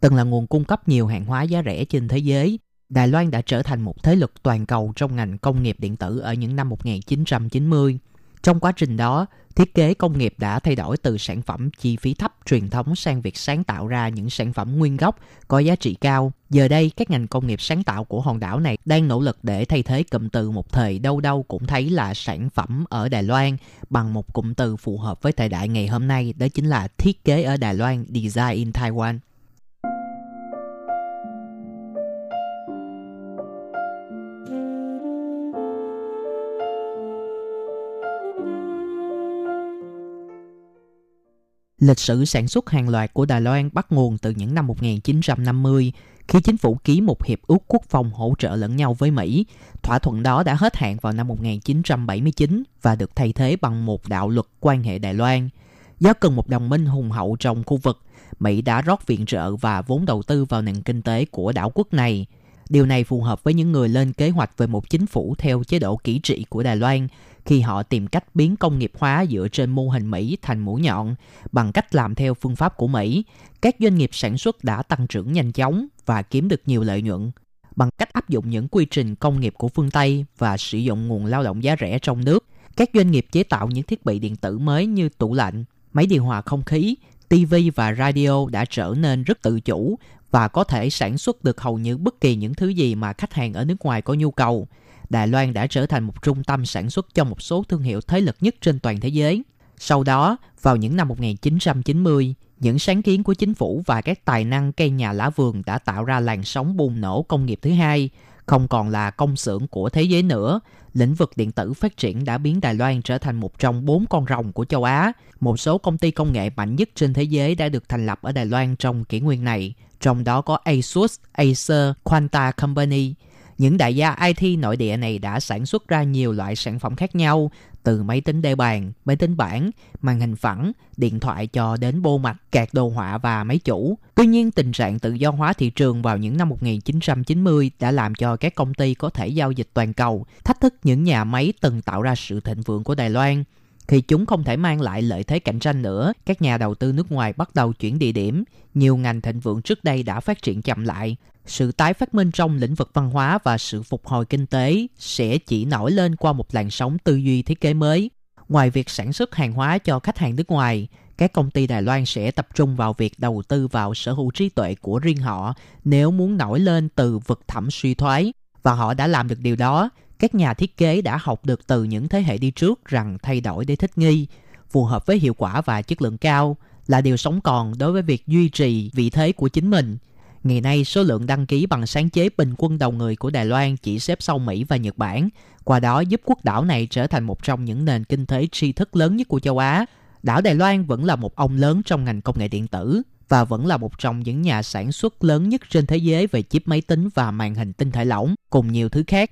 Từng là nguồn cung cấp nhiều hàng hóa giá rẻ trên thế giới, Đài Loan đã trở thành một thế lực toàn cầu trong ngành công nghiệp điện tử ở những năm 1990. Trong quá trình đó, thiết kế công nghiệp đã thay đổi từ sản phẩm chi phí thấp truyền thống sang việc sáng tạo ra những sản phẩm nguyên gốc có giá trị cao. Giờ đây, các ngành công nghiệp sáng tạo của hòn đảo này đang nỗ lực để thay thế cụm từ một thời đâu đâu cũng thấy là sản phẩm ở Đài Loan bằng một cụm từ phù hợp với thời đại ngày hôm nay, đó chính là thiết kế ở Đài Loan, Design in Taiwan. Lịch sử sản xuất hàng loạt của Đài Loan bắt nguồn từ những năm 1950 khi chính phủ ký một hiệp ước quốc phòng hỗ trợ lẫn nhau với Mỹ. Thỏa thuận đó đã hết hạn vào năm 1979 và được thay thế bằng một đạo luật quan hệ Đài Loan. Do cần một đồng minh hùng hậu trong khu vực, Mỹ đã rót viện trợ và vốn đầu tư vào nền kinh tế của đảo quốc này. Điều này phù hợp với những người lên kế hoạch về một chính phủ theo chế độ kỹ trị của Đài Loan khi họ tìm cách biến công nghiệp hóa dựa trên mô hình Mỹ thành mũi nhọn bằng cách làm theo phương pháp của Mỹ. Các doanh nghiệp sản xuất đã tăng trưởng nhanh chóng và kiếm được nhiều lợi nhuận bằng cách áp dụng những quy trình công nghiệp của phương Tây và sử dụng nguồn lao động giá rẻ trong nước. Các doanh nghiệp chế tạo những thiết bị điện tử mới như tủ lạnh, máy điều hòa không khí, TV và radio đã trở nên rất tự chủ và có thể sản xuất được hầu như bất kỳ những thứ gì mà khách hàng ở nước ngoài có nhu cầu. Đài Loan đã trở thành một trung tâm sản xuất cho một số thương hiệu thế lực nhất trên toàn thế giới. Sau đó, vào những năm 1990, những sáng kiến của chính phủ và các tài năng cây nhà lá vườn đã tạo ra làn sóng bùng nổ công nghiệp thứ hai, không còn là công xưởng của thế giới nữa. Lĩnh vực điện tử phát triển đã biến Đài Loan trở thành một trong bốn con rồng của châu Á. Một số công ty công nghệ mạnh nhất trên thế giới đã được thành lập ở Đài Loan trong kỷ nguyên này, trong đó có Asus, Acer, Quanta Company. Những đại gia IT nội địa này đã sản xuất ra nhiều loại sản phẩm khác nhau, từ máy tính đeo bàn, máy tính bảng, màn hình phẳng, điện thoại cho đến bô mặt, kẹt đồ họa và máy chủ. Tuy nhiên, tình trạng tự do hóa thị trường vào những năm 1990 đã làm cho các công ty có thể giao dịch toàn cầu, thách thức những nhà máy từng tạo ra sự thịnh vượng của Đài Loan. Khi chúng không thể mang lại lợi thế cạnh tranh nữa, các nhà đầu tư nước ngoài bắt đầu chuyển địa điểm. Nhiều ngành thịnh vượng trước đây đã phát triển chậm lại. Sự tái phát minh trong lĩnh vực văn hóa và sự phục hồi kinh tế sẽ chỉ nổi lên qua một làn sóng tư duy thiết kế mới. Ngoài việc sản xuất hàng hóa cho khách hàng nước ngoài, các công ty Đài Loan sẽ tập trung vào việc đầu tư vào sở hữu trí tuệ của riêng họ nếu muốn nổi lên từ vực thẳm suy thoái. Và họ đã làm được điều đó. Các nhà thiết kế đã học được từ những thế hệ đi trước rằng thay đổi để thích nghi, phù hợp với hiệu quả và chất lượng cao là điều sống còn đối với việc duy trì vị thế của chính mình. Ngày nay, số lượng đăng ký bằng sáng chế bình quân đầu người của Đài Loan chỉ xếp sau Mỹ và Nhật Bản, qua đó giúp quốc đảo này trở thành một trong những nền kinh tế tri thức lớn nhất của châu Á. Đảo Đài Loan vẫn là một ông lớn trong ngành công nghệ điện tử và vẫn là một trong những nhà sản xuất lớn nhất trên thế giới về chip máy tính và màn hình tinh thể lỏng, cùng nhiều thứ khác.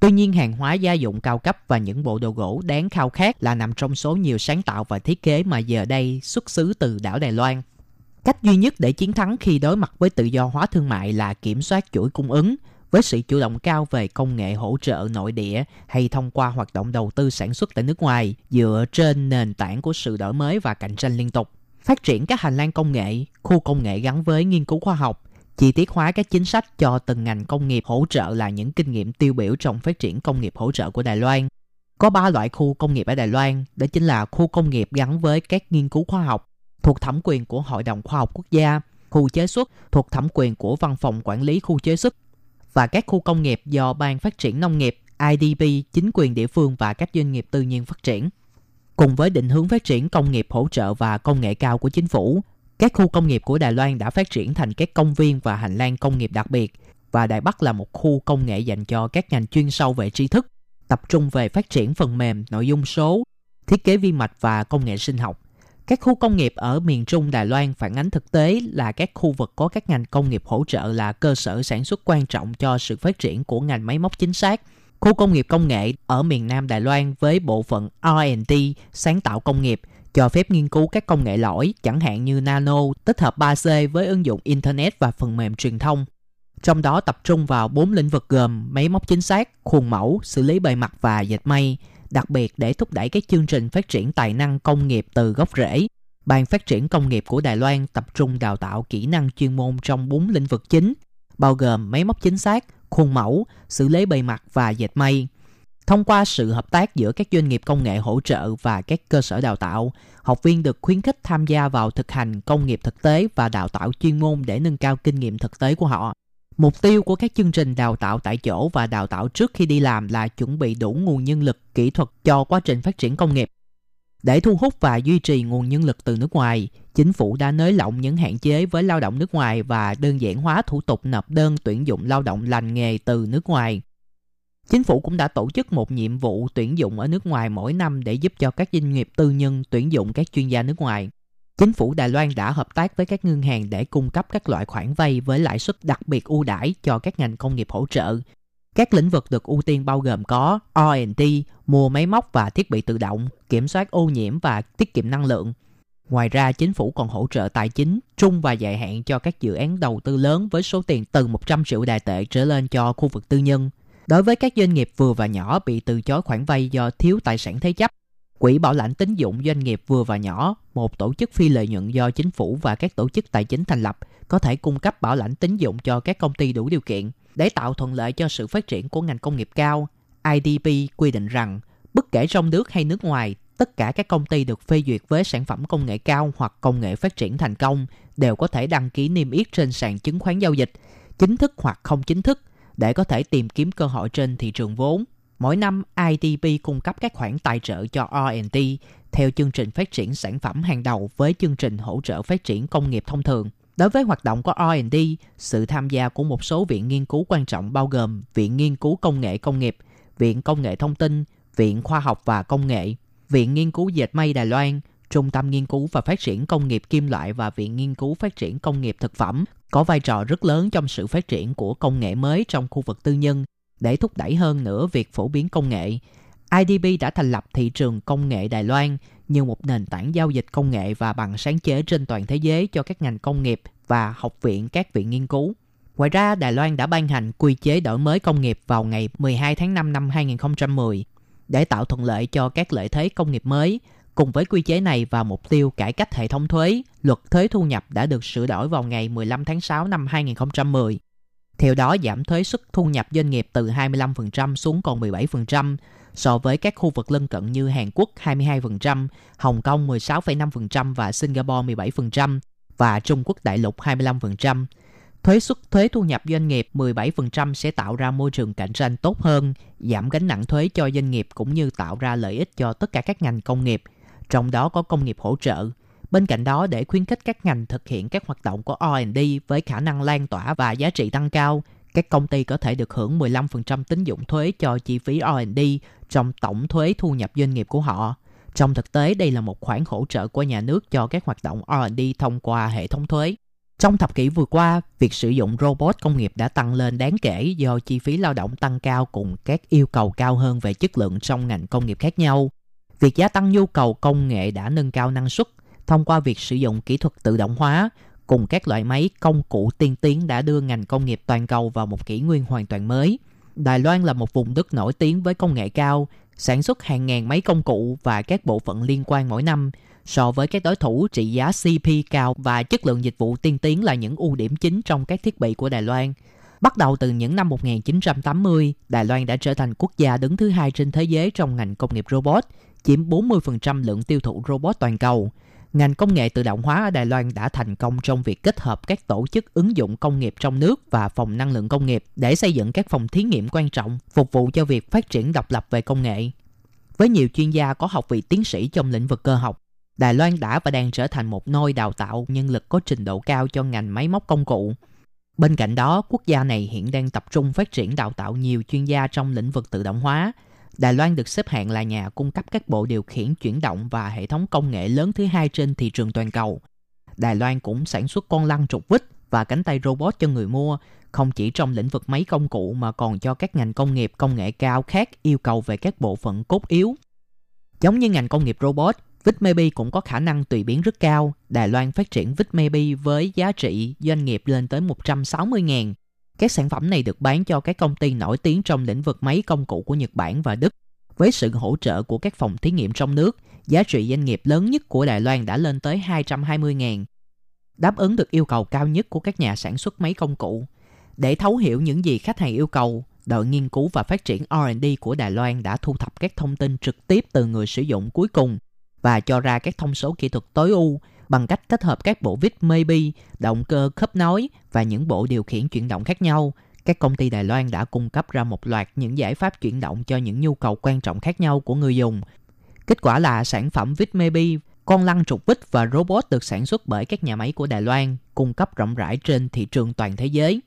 Tuy nhiên, hàng hóa gia dụng cao cấp và những bộ đồ gỗ đáng khao khát là nằm trong số nhiều sáng tạo và thiết kế mà giờ đây xuất xứ từ đảo Đài Loan. Cách duy nhất để chiến thắng khi đối mặt với tự do hóa thương mại là kiểm soát chuỗi cung ứng với sự chủ động cao về công nghệ hỗ trợ nội địa hay thông qua hoạt động đầu tư sản xuất tại nước ngoài dựa trên nền tảng của sự đổi mới và cạnh tranh liên tục. Phát triển các hành lang công nghệ, khu công nghệ gắn với nghiên cứu khoa học, chi tiết hóa các chính sách cho từng ngành công nghiệp hỗ trợ là những kinh nghiệm tiêu biểu trong phát triển công nghiệp hỗ trợ của Đài Loan. Có 3 loại khu công nghiệp ở Đài Loan, đó chính là khu công nghiệp gắn với các nghiên cứu khoa học thuộc thẩm quyền của Hội đồng Khoa học Quốc gia, khu chế xuất thuộc thẩm quyền của Văn phòng Quản lý khu chế xuất và các khu công nghiệp do Ban Phát triển Nông nghiệp, IDP, chính quyền địa phương và các doanh nghiệp tư nhân phát triển. Cùng với định hướng phát triển công nghiệp hỗ trợ và công nghệ cao của chính phủ, các khu công nghiệp của Đài Loan đã phát triển thành các công viên và hành lang công nghiệp đặc biệt và Đài Bắc là một khu công nghệ dành cho các ngành chuyên sâu về tri thức, tập trung về phát triển phần mềm, nội dung số, thiết kế vi mạch và công nghệ sinh học. Các khu công nghiệp ở miền Trung Đài Loan phản ánh thực tế là các khu vực có các ngành công nghiệp hỗ trợ là cơ sở sản xuất quan trọng cho sự phát triển của ngành máy móc chính xác. Khu công nghiệp công nghệ ở miền Nam Đài Loan với bộ phận R&D sáng tạo công nghiệp cho phép nghiên cứu các công nghệ lõi chẳng hạn như nano tích hợp 3C với ứng dụng internet và phần mềm truyền thông. Trong đó tập trung vào bốn lĩnh vực gồm máy móc chính xác, khuôn mẫu, xử lý bề mặt và dệt may đặc biệt để thúc đẩy các chương trình phát triển tài năng công nghiệp từ gốc rễ. Ban phát triển công nghiệp của Đài Loan tập trung đào tạo kỹ năng chuyên môn trong 4 lĩnh vực chính, bao gồm máy móc chính xác, khuôn mẫu, xử lý bề mặt và dệt may. Thông qua sự hợp tác giữa các doanh nghiệp công nghệ hỗ trợ và các cơ sở đào tạo, học viên được khuyến khích tham gia vào thực hành công nghiệp thực tế và đào tạo chuyên môn để nâng cao kinh nghiệm thực tế của họ. Mục tiêu của các chương trình đào tạo tại chỗ và đào tạo trước khi đi làm là chuẩn bị đủ nguồn nhân lực kỹ thuật cho quá trình phát triển công nghiệp. Để thu hút và duy trì nguồn nhân lực từ nước ngoài, chính phủ đã nới lỏng những hạn chế với lao động nước ngoài và đơn giản hóa thủ tục nộp đơn tuyển dụng lao động lành nghề từ nước ngoài. Chính phủ cũng đã tổ chức một nhiệm vụ tuyển dụng ở nước ngoài mỗi năm để giúp cho các doanh nghiệp tư nhân tuyển dụng các chuyên gia nước ngoài. Chính phủ Đài Loan đã hợp tác với các ngân hàng để cung cấp các loại khoản vay với lãi suất đặc biệt ưu đãi cho các ngành công nghiệp hỗ trợ. Các lĩnh vực được ưu tiên bao gồm có R&D, mua máy móc và thiết bị tự động, kiểm soát ô nhiễm và tiết kiệm năng lượng. Ngoài ra, chính phủ còn hỗ trợ tài chính trung và dài hạn cho các dự án đầu tư lớn với số tiền từ 100 triệu đài tệ trở lên cho khu vực tư nhân. Đối với các doanh nghiệp vừa và nhỏ bị từ chối khoản vay do thiếu tài sản thế chấp, Quỹ bảo lãnh tín dụng doanh nghiệp vừa và nhỏ, một tổ chức phi lợi nhuận do chính phủ và các tổ chức tài chính thành lập, có thể cung cấp bảo lãnh tín dụng cho các công ty đủ điều kiện để tạo thuận lợi cho sự phát triển của ngành công nghiệp cao. IDP quy định rằng, bất kể trong nước hay nước ngoài, tất cả các công ty được phê duyệt với sản phẩm công nghệ cao hoặc công nghệ phát triển thành công đều có thể đăng ký niêm yết trên sàn chứng khoán giao dịch, chính thức hoặc không chính thức, để có thể tìm kiếm cơ hội trên thị trường vốn. Mỗi năm, IDP cung cấp các khoản tài trợ cho R&D theo chương trình phát triển sản phẩm hàng đầu với chương trình hỗ trợ phát triển công nghiệp thông thường. Đối với hoạt động của R&D, sự tham gia của một số viện nghiên cứu quan trọng bao gồm Viện Nghiên cứu Công nghệ Công nghiệp, Viện Công nghệ Thông tin, Viện Khoa học và Công nghệ, Viện Nghiên cứu Dệt may Đài Loan, Trung tâm Nghiên cứu và Phát triển Công nghiệp Kim loại và Viện Nghiên cứu Phát triển Công nghiệp Thực phẩm có vai trò rất lớn trong sự phát triển của công nghệ mới trong khu vực tư nhân để thúc đẩy hơn nữa việc phổ biến công nghệ. IDB đã thành lập thị trường công nghệ Đài Loan như một nền tảng giao dịch công nghệ và bằng sáng chế trên toàn thế giới cho các ngành công nghiệp và học viện các viện nghiên cứu. Ngoài ra, Đài Loan đã ban hành quy chế đổi mới công nghiệp vào ngày 12 tháng 5 năm 2010 để tạo thuận lợi cho các lợi thế công nghiệp mới. Cùng với quy chế này và mục tiêu cải cách hệ thống thuế, luật thuế thu nhập đã được sửa đổi vào ngày 15 tháng 6 năm 2010 theo đó giảm thuế suất thu nhập doanh nghiệp từ 25% xuống còn 17% so với các khu vực lân cận như Hàn Quốc 22%, Hồng Kông 16,5% và Singapore 17% và Trung Quốc đại lục 25%. Thuế suất thuế thu nhập doanh nghiệp 17% sẽ tạo ra môi trường cạnh tranh tốt hơn, giảm gánh nặng thuế cho doanh nghiệp cũng như tạo ra lợi ích cho tất cả các ngành công nghiệp, trong đó có công nghiệp hỗ trợ. Bên cạnh đó, để khuyến khích các ngành thực hiện các hoạt động của R&D với khả năng lan tỏa và giá trị tăng cao, các công ty có thể được hưởng 15% tín dụng thuế cho chi phí R&D trong tổng thuế thu nhập doanh nghiệp của họ. Trong thực tế, đây là một khoản hỗ trợ của nhà nước cho các hoạt động R&D thông qua hệ thống thuế. Trong thập kỷ vừa qua, việc sử dụng robot công nghiệp đã tăng lên đáng kể do chi phí lao động tăng cao cùng các yêu cầu cao hơn về chất lượng trong ngành công nghiệp khác nhau. Việc gia tăng nhu cầu công nghệ đã nâng cao năng suất, thông qua việc sử dụng kỹ thuật tự động hóa cùng các loại máy công cụ tiên tiến đã đưa ngành công nghiệp toàn cầu vào một kỷ nguyên hoàn toàn mới. Đài Loan là một vùng đất nổi tiếng với công nghệ cao, sản xuất hàng ngàn máy công cụ và các bộ phận liên quan mỗi năm. So với các đối thủ, trị giá CP cao và chất lượng dịch vụ tiên tiến là những ưu điểm chính trong các thiết bị của Đài Loan. Bắt đầu từ những năm 1980, Đài Loan đã trở thành quốc gia đứng thứ hai trên thế giới trong ngành công nghiệp robot, chiếm 40% lượng tiêu thụ robot toàn cầu. Ngành công nghệ tự động hóa ở Đài Loan đã thành công trong việc kết hợp các tổ chức ứng dụng công nghiệp trong nước và phòng năng lượng công nghiệp để xây dựng các phòng thí nghiệm quan trọng phục vụ cho việc phát triển độc lập về công nghệ. Với nhiều chuyên gia có học vị tiến sĩ trong lĩnh vực cơ học, Đài Loan đã và đang trở thành một nơi đào tạo nhân lực có trình độ cao cho ngành máy móc công cụ. Bên cạnh đó, quốc gia này hiện đang tập trung phát triển đào tạo nhiều chuyên gia trong lĩnh vực tự động hóa. Đài Loan được xếp hạng là nhà cung cấp các bộ điều khiển chuyển động và hệ thống công nghệ lớn thứ hai trên thị trường toàn cầu. Đài Loan cũng sản xuất con lăn trục vít và cánh tay robot cho người mua, không chỉ trong lĩnh vực máy công cụ mà còn cho các ngành công nghiệp công nghệ cao khác yêu cầu về các bộ phận cốt yếu. Giống như ngành công nghiệp robot, Vitmaybe cũng có khả năng tùy biến rất cao. Đài Loan phát triển Vitmaybe với giá trị doanh nghiệp lên tới 160.000. Các sản phẩm này được bán cho các công ty nổi tiếng trong lĩnh vực máy công cụ của Nhật Bản và Đức. Với sự hỗ trợ của các phòng thí nghiệm trong nước, giá trị doanh nghiệp lớn nhất của Đài Loan đã lên tới 220.000. Đáp ứng được yêu cầu cao nhất của các nhà sản xuất máy công cụ. Để thấu hiểu những gì khách hàng yêu cầu, đội nghiên cứu và phát triển R&D của Đài Loan đã thu thập các thông tin trực tiếp từ người sử dụng cuối cùng và cho ra các thông số kỹ thuật tối ưu bằng cách kết hợp các bộ vít maybe, động cơ khớp nối và những bộ điều khiển chuyển động khác nhau. Các công ty Đài Loan đã cung cấp ra một loạt những giải pháp chuyển động cho những nhu cầu quan trọng khác nhau của người dùng. Kết quả là sản phẩm vít maybe, con lăn trục vít và robot được sản xuất bởi các nhà máy của Đài Loan, cung cấp rộng rãi trên thị trường toàn thế giới.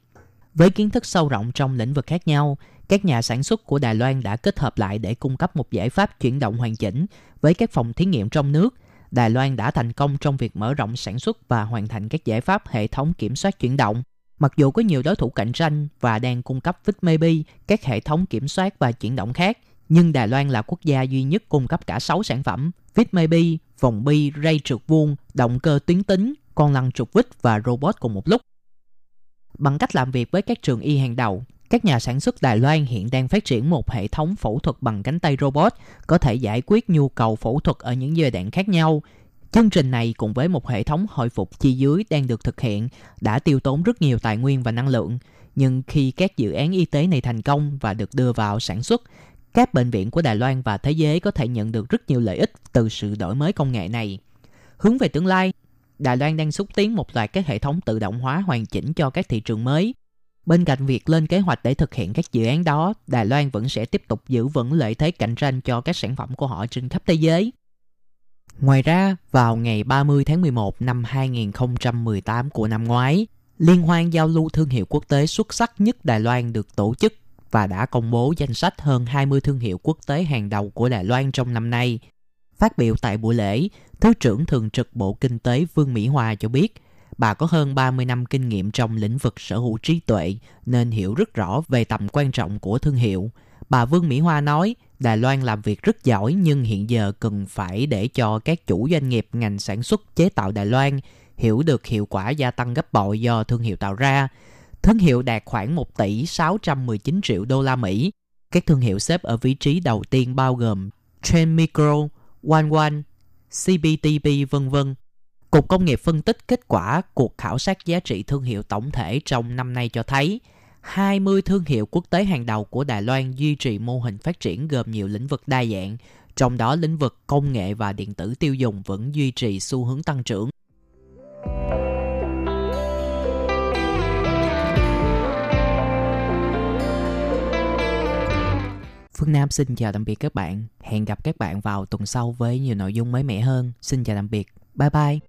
Với kiến thức sâu rộng trong lĩnh vực khác nhau, các nhà sản xuất của Đài Loan đã kết hợp lại để cung cấp một giải pháp chuyển động hoàn chỉnh với các phòng thí nghiệm trong nước. Đài Loan đã thành công trong việc mở rộng sản xuất và hoàn thành các giải pháp hệ thống kiểm soát chuyển động. Mặc dù có nhiều đối thủ cạnh tranh và đang cung cấp Maybe các hệ thống kiểm soát và chuyển động khác, nhưng Đài Loan là quốc gia duy nhất cung cấp cả 6 sản phẩm Maybe, vòng bi, ray trượt vuông, động cơ tuyến tính, con lăn trục vít và robot cùng một lúc. Bằng cách làm việc với các trường y hàng đầu, các nhà sản xuất Đài Loan hiện đang phát triển một hệ thống phẫu thuật bằng cánh tay robot có thể giải quyết nhu cầu phẫu thuật ở những giai đoạn khác nhau. Chương trình này cùng với một hệ thống hồi phục chi dưới đang được thực hiện đã tiêu tốn rất nhiều tài nguyên và năng lượng. Nhưng khi các dự án y tế này thành công và được đưa vào sản xuất, các bệnh viện của Đài Loan và thế giới có thể nhận được rất nhiều lợi ích từ sự đổi mới công nghệ này. Hướng về tương lai, Đài Loan đang xúc tiến một loạt các hệ thống tự động hóa hoàn chỉnh cho các thị trường mới. Bên cạnh việc lên kế hoạch để thực hiện các dự án đó, Đài Loan vẫn sẽ tiếp tục giữ vững lợi thế cạnh tranh cho các sản phẩm của họ trên khắp thế giới. Ngoài ra, vào ngày 30 tháng 11 năm 2018 của năm ngoái, Liên hoan giao lưu thương hiệu quốc tế xuất sắc nhất Đài Loan được tổ chức và đã công bố danh sách hơn 20 thương hiệu quốc tế hàng đầu của Đài Loan trong năm nay. Phát biểu tại buổi lễ, Thứ trưởng Thường trực Bộ Kinh tế Vương Mỹ hòa cho biết, bà có hơn 30 năm kinh nghiệm trong lĩnh vực sở hữu trí tuệ nên hiểu rất rõ về tầm quan trọng của thương hiệu. Bà Vương Mỹ Hoa nói, Đài Loan làm việc rất giỏi nhưng hiện giờ cần phải để cho các chủ doanh nghiệp ngành sản xuất chế tạo Đài Loan hiểu được hiệu quả gia tăng gấp bội do thương hiệu tạo ra. Thương hiệu đạt khoảng 1 tỷ 619 triệu đô la Mỹ. Các thương hiệu xếp ở vị trí đầu tiên bao gồm Trend Micro, One One, CBTP vân vân. Cục Công nghiệp phân tích kết quả cuộc khảo sát giá trị thương hiệu tổng thể trong năm nay cho thấy 20 thương hiệu quốc tế hàng đầu của Đài Loan duy trì mô hình phát triển gồm nhiều lĩnh vực đa dạng, trong đó lĩnh vực công nghệ và điện tử tiêu dùng vẫn duy trì xu hướng tăng trưởng. Phương Nam xin chào tạm biệt các bạn. Hẹn gặp các bạn vào tuần sau với nhiều nội dung mới mẻ hơn. Xin chào tạm biệt. Bye bye.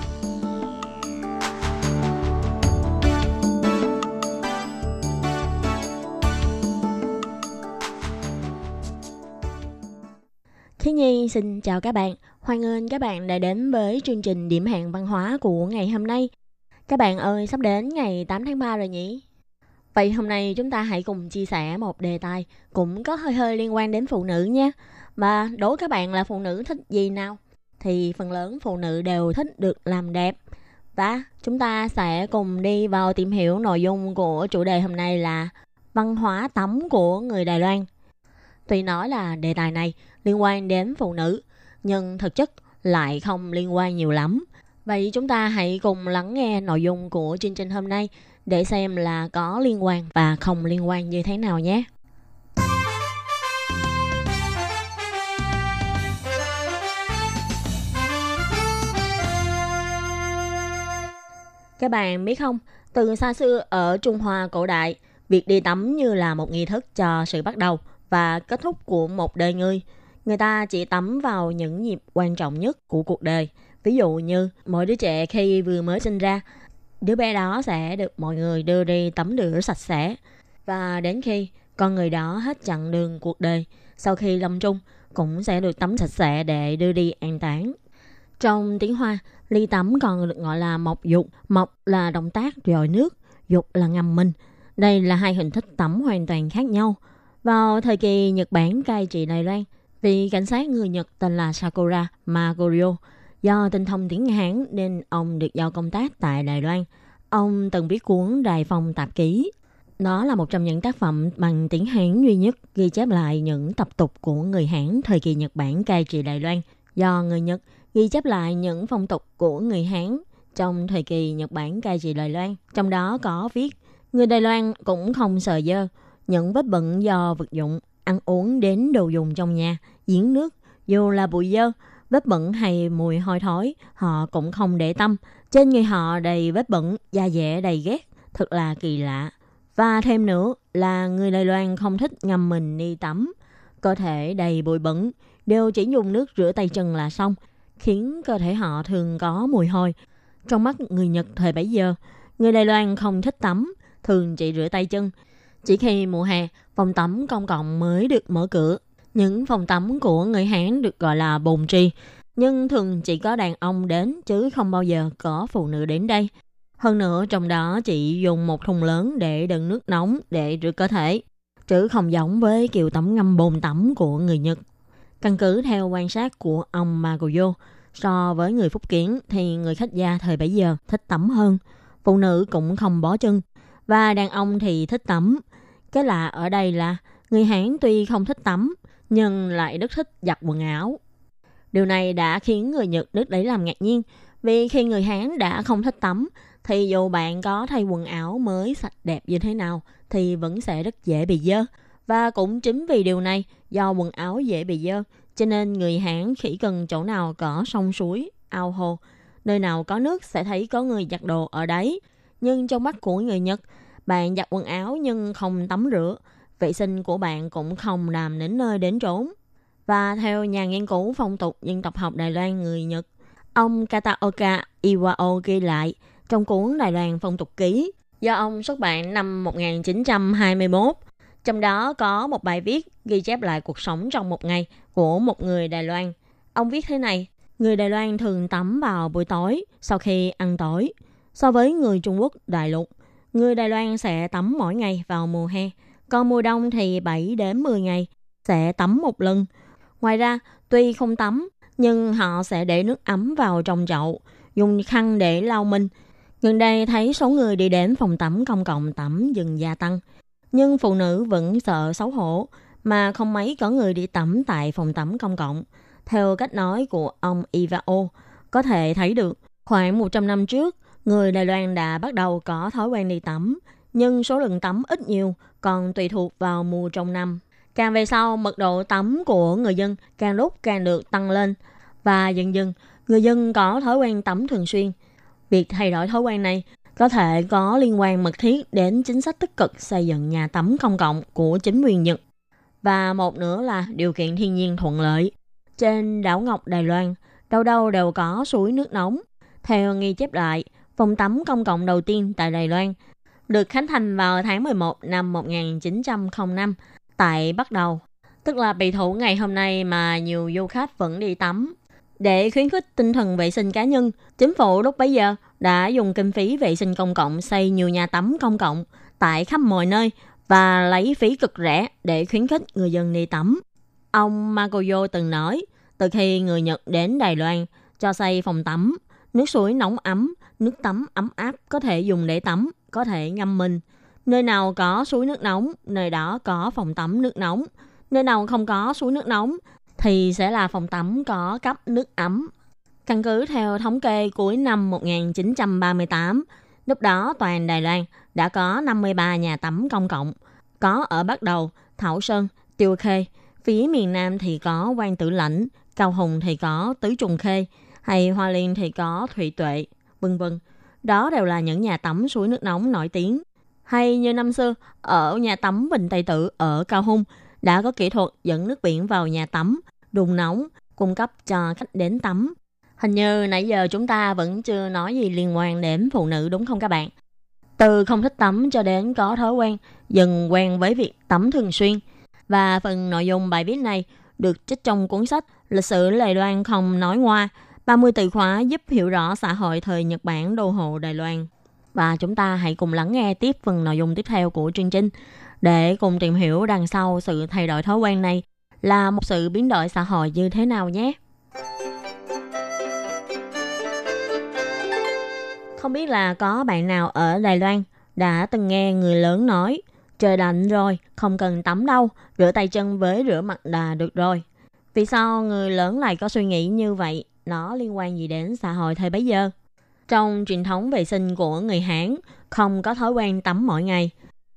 Xin chào các bạn. Hoan nghênh các bạn đã đến với chương trình điểm hẹn văn hóa của ngày hôm nay. Các bạn ơi, sắp đến ngày 8 tháng 3 rồi nhỉ? Vậy hôm nay chúng ta hãy cùng chia sẻ một đề tài cũng có hơi hơi liên quan đến phụ nữ nha. Mà đố các bạn là phụ nữ thích gì nào? Thì phần lớn phụ nữ đều thích được làm đẹp. Và chúng ta sẽ cùng đi vào tìm hiểu nội dung của chủ đề hôm nay là văn hóa tắm của người Đài Loan. Tuy nói là đề tài này liên quan đến phụ nữ, nhưng thực chất lại không liên quan nhiều lắm. Vậy chúng ta hãy cùng lắng nghe nội dung của chương trình hôm nay để xem là có liên quan và không liên quan như thế nào nhé. Các bạn biết không, từ xa xưa ở Trung Hoa cổ đại, việc đi tắm như là một nghi thức cho sự bắt đầu và kết thúc của một đời người. Người ta chỉ tắm vào những nhịp quan trọng nhất của cuộc đời. Ví dụ như mỗi đứa trẻ khi vừa mới sinh ra, đứa bé đó sẽ được mọi người đưa đi tắm rửa sạch sẽ. Và đến khi con người đó hết chặng đường cuộc đời, sau khi lâm trung cũng sẽ được tắm sạch sẽ để đưa đi an táng. Trong tiếng Hoa, ly tắm còn được gọi là mộc dục. Mộc là động tác dội nước, dục là ngâm mình. Đây là hai hình thức tắm hoàn toàn khác nhau. Vào thời kỳ Nhật Bản cai trị Đài Loan, vị cảnh sát người Nhật tên là Sakura Magorio do tinh thông tiếng Hán nên ông được giao công tác tại Đài Loan. Ông từng viết cuốn Đài Phong Tạp Ký. Đó là một trong những tác phẩm bằng tiếng Hán duy nhất ghi chép lại những tập tục của người Hán thời kỳ Nhật Bản cai trị Đài Loan do người Nhật ghi chép lại những phong tục của người Hán trong thời kỳ Nhật Bản cai trị Đài Loan. Trong đó có viết, người Đài Loan cũng không sợ dơ, những vết bẩn do vật dụng, ăn uống đến đồ dùng trong nhà, giếng nước, dù là bụi dơ, vết bẩn hay mùi hôi thối, họ cũng không để tâm. Trên người họ đầy vết bẩn, da dẻ đầy ghét, thật là kỳ lạ. Và thêm nữa là người Đài Loan không thích ngâm mình đi tắm. Cơ thể đầy bụi bẩn, đều chỉ dùng nước rửa tay chân là xong, khiến cơ thể họ thường có mùi hôi. Trong mắt người Nhật thời bấy giờ, người Đài Loan không thích tắm, thường chỉ rửa tay chân. Chỉ khi mùa hè, phòng tắm công cộng mới được mở cửa. Những phòng tắm của người Hán được gọi là bồn tri, nhưng thường chỉ có đàn ông đến chứ không bao giờ có phụ nữ đến đây. Hơn nữa trong đó chỉ dùng một thùng lớn để đựng nước nóng để rửa cơ thể, chứ không giống với kiểu tắm ngâm bồn tắm của người Nhật. Căn cứ theo quan sát của ông Magoyo, so với người Phúc Kiến thì người khách gia thời bấy giờ thích tắm hơn. Phụ nữ cũng không bó chân, và đàn ông thì thích tắm. Cái lạ ở đây là người Hán tuy không thích tắm, nhưng lại rất thích giặt quần áo. Điều này đã khiến người Nhật rất lấy làm ngạc nhiên, vì khi người Hán đã không thích tắm, thì dù bạn có thay quần áo mới sạch đẹp như thế nào, thì vẫn sẽ rất dễ bị dơ. Và cũng chính vì điều này, do quần áo dễ bị dơ, cho nên người Hán chỉ cần chỗ nào có sông suối, ao hồ, nơi nào có nước sẽ thấy có người giặt đồ ở đấy. Nhưng trong mắt của người Nhật, bạn giặt quần áo nhưng không tắm rửa, vệ sinh của bạn cũng không làm đến nơi đến trốn. Và theo nhà nghiên cứu phong tục dân tộc học Đài Loan người Nhật, ông Kataoka Iwao ghi lại trong cuốn Đài Loan phong tục ký do ông xuất bản năm 1921. Trong đó có một bài viết ghi chép lại cuộc sống trong một ngày của một người Đài Loan. Ông viết thế này, người Đài Loan thường tắm vào buổi tối sau khi ăn tối. So với người Trung Quốc đại lục, người Đài Loan sẽ tắm mỗi ngày vào mùa hè, còn mùa đông thì 7 đến 10 ngày sẽ tắm một lần. Ngoài ra, tuy không tắm, nhưng họ sẽ để nước ấm vào trong chậu, dùng khăn để lau mình. Gần đây thấy số người đi đến phòng tắm công cộng tắm dần gia tăng, nhưng phụ nữ vẫn sợ xấu hổ mà không mấy có người đi tắm tại phòng tắm công cộng. Theo cách nói của ông Ivao, có thể thấy được khoảng 100 năm trước, người Đài Loan đã bắt đầu có thói quen đi tắm, nhưng số lượng tắm ít nhiều còn tùy thuộc vào mùa trong năm. Càng về sau, mật độ tắm của người dân càng lúc càng được tăng lên và dần dần người dân có thói quen tắm thường xuyên. Việc thay đổi thói quen này có thể có liên quan mật thiết đến chính sách tích cực xây dựng nhà tắm công cộng của chính quyền Nhật. Và một nữa là điều kiện thiên nhiên thuận lợi. Trên đảo Ngọc Đài Loan, đâu đâu đều có suối nước nóng. Theo ghi chép lại, phòng tắm công cộng đầu tiên tại Đài Loan được khánh thành vào tháng 11 năm 1905 tại Bắc Đầu. Tức là bị thủ ngày hôm nay mà nhiều du khách vẫn đi tắm. Để khuyến khích tinh thần vệ sinh cá nhân, chính phủ lúc bấy giờ đã dùng kinh phí vệ sinh công cộng xây nhiều nhà tắm công cộng tại khắp mọi nơi và lấy phí cực rẻ để khuyến khích người dân đi tắm. Ông Makoyo từng nói, từ khi người Nhật đến Đài Loan cho xây phòng tắm, nước suối nóng ấm, nước tắm ấm áp có thể dùng để tắm, có thể ngâm mình. Nơi nào có suối nước nóng, nơi đó có phòng tắm nước nóng. Nơi nào không có suối nước nóng thì sẽ là phòng tắm có cấp nước ấm. Căn cứ theo thống kê cuối năm 1938, lúc đó toàn Đài Loan đã có 53 nhà tắm công cộng, có ở Bắc Đầu, Thảo Sơn, Tiêu Khê, phía miền Nam thì có Quan Tử Lãnh, Cao Hùng thì có Tứ Trùng Khê, hay Hoa Liên thì có Thụy Tuệ, vân vân. Đó đều là những nhà tắm suối nước nóng nổi tiếng. Hay như năm xưa, ở nhà tắm Bình Tây Tử ở Cao Hùng đã có kỹ thuật dẫn nước biển vào nhà tắm, đun nóng, cung cấp cho khách đến tắm. Hình như nãy giờ chúng ta vẫn chưa nói gì liên quan đến phụ nữ đúng không các bạn? Từ không thích tắm cho đến có thói quen, dần quen với việc tắm thường xuyên. Và phần nội dung bài viết này được trích trong cuốn sách Lịch sử lời Loan không nói ngoa, 30 từ khóa giúp hiểu rõ xã hội thời Nhật Bản đô hộ Đài Loan. Và chúng ta hãy cùng lắng nghe tiếp phần nội dung tiếp theo của chương trình để cùng tìm hiểu đằng sau sự thay đổi thói quen này là một sự biến đổi xã hội như thế nào nhé. Không biết là có bạn nào ở Đài Loan đã từng nghe người lớn nói trời lạnh rồi, không cần tắm đâu, rửa tay chân với rửa mặt là được rồi. Vì sao người lớn lại có suy nghĩ như vậy? Nó liên quan gì đến xã hội thời bấy giờ? Trong truyền thống vệ sinh của người Hán, không có thói quen tắm mỗi ngày.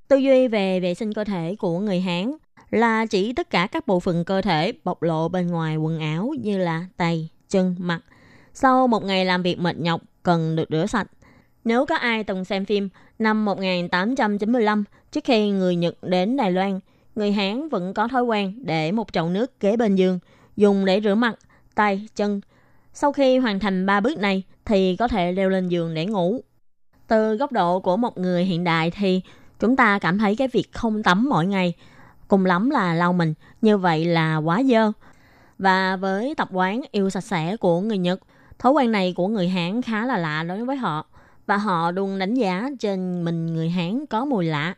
Tư duy về vệ sinh cơ thể của người Hán là chỉ tất cả các bộ phận cơ thể bộc lộ bên ngoài quần áo như là tay, chân, mặt. Sau một ngày làm việc mệt nhọc, cần được rửa sạch. Nếu có ai từng xem phim năm 1895, trước khi người Nhật đến Đài Loan, người Hán vẫn có thói quen để một chậu nước kế bên giường, dùng để rửa mặt, tay, chân. Sau khi hoàn thành ba bước này thì có thể leo lên giường để ngủ. Từ góc độ của một người hiện đại thì chúng ta cảm thấy cái việc không tắm mỗi ngày cùng lắm là lau mình, như vậy là quá dơ. Và với tập quán yêu sạch sẽ của người Nhật, thói quen này của người Hán khá là lạ đối với họ. Và họ luôn đánh giá trên mình người Hán có mùi lạ.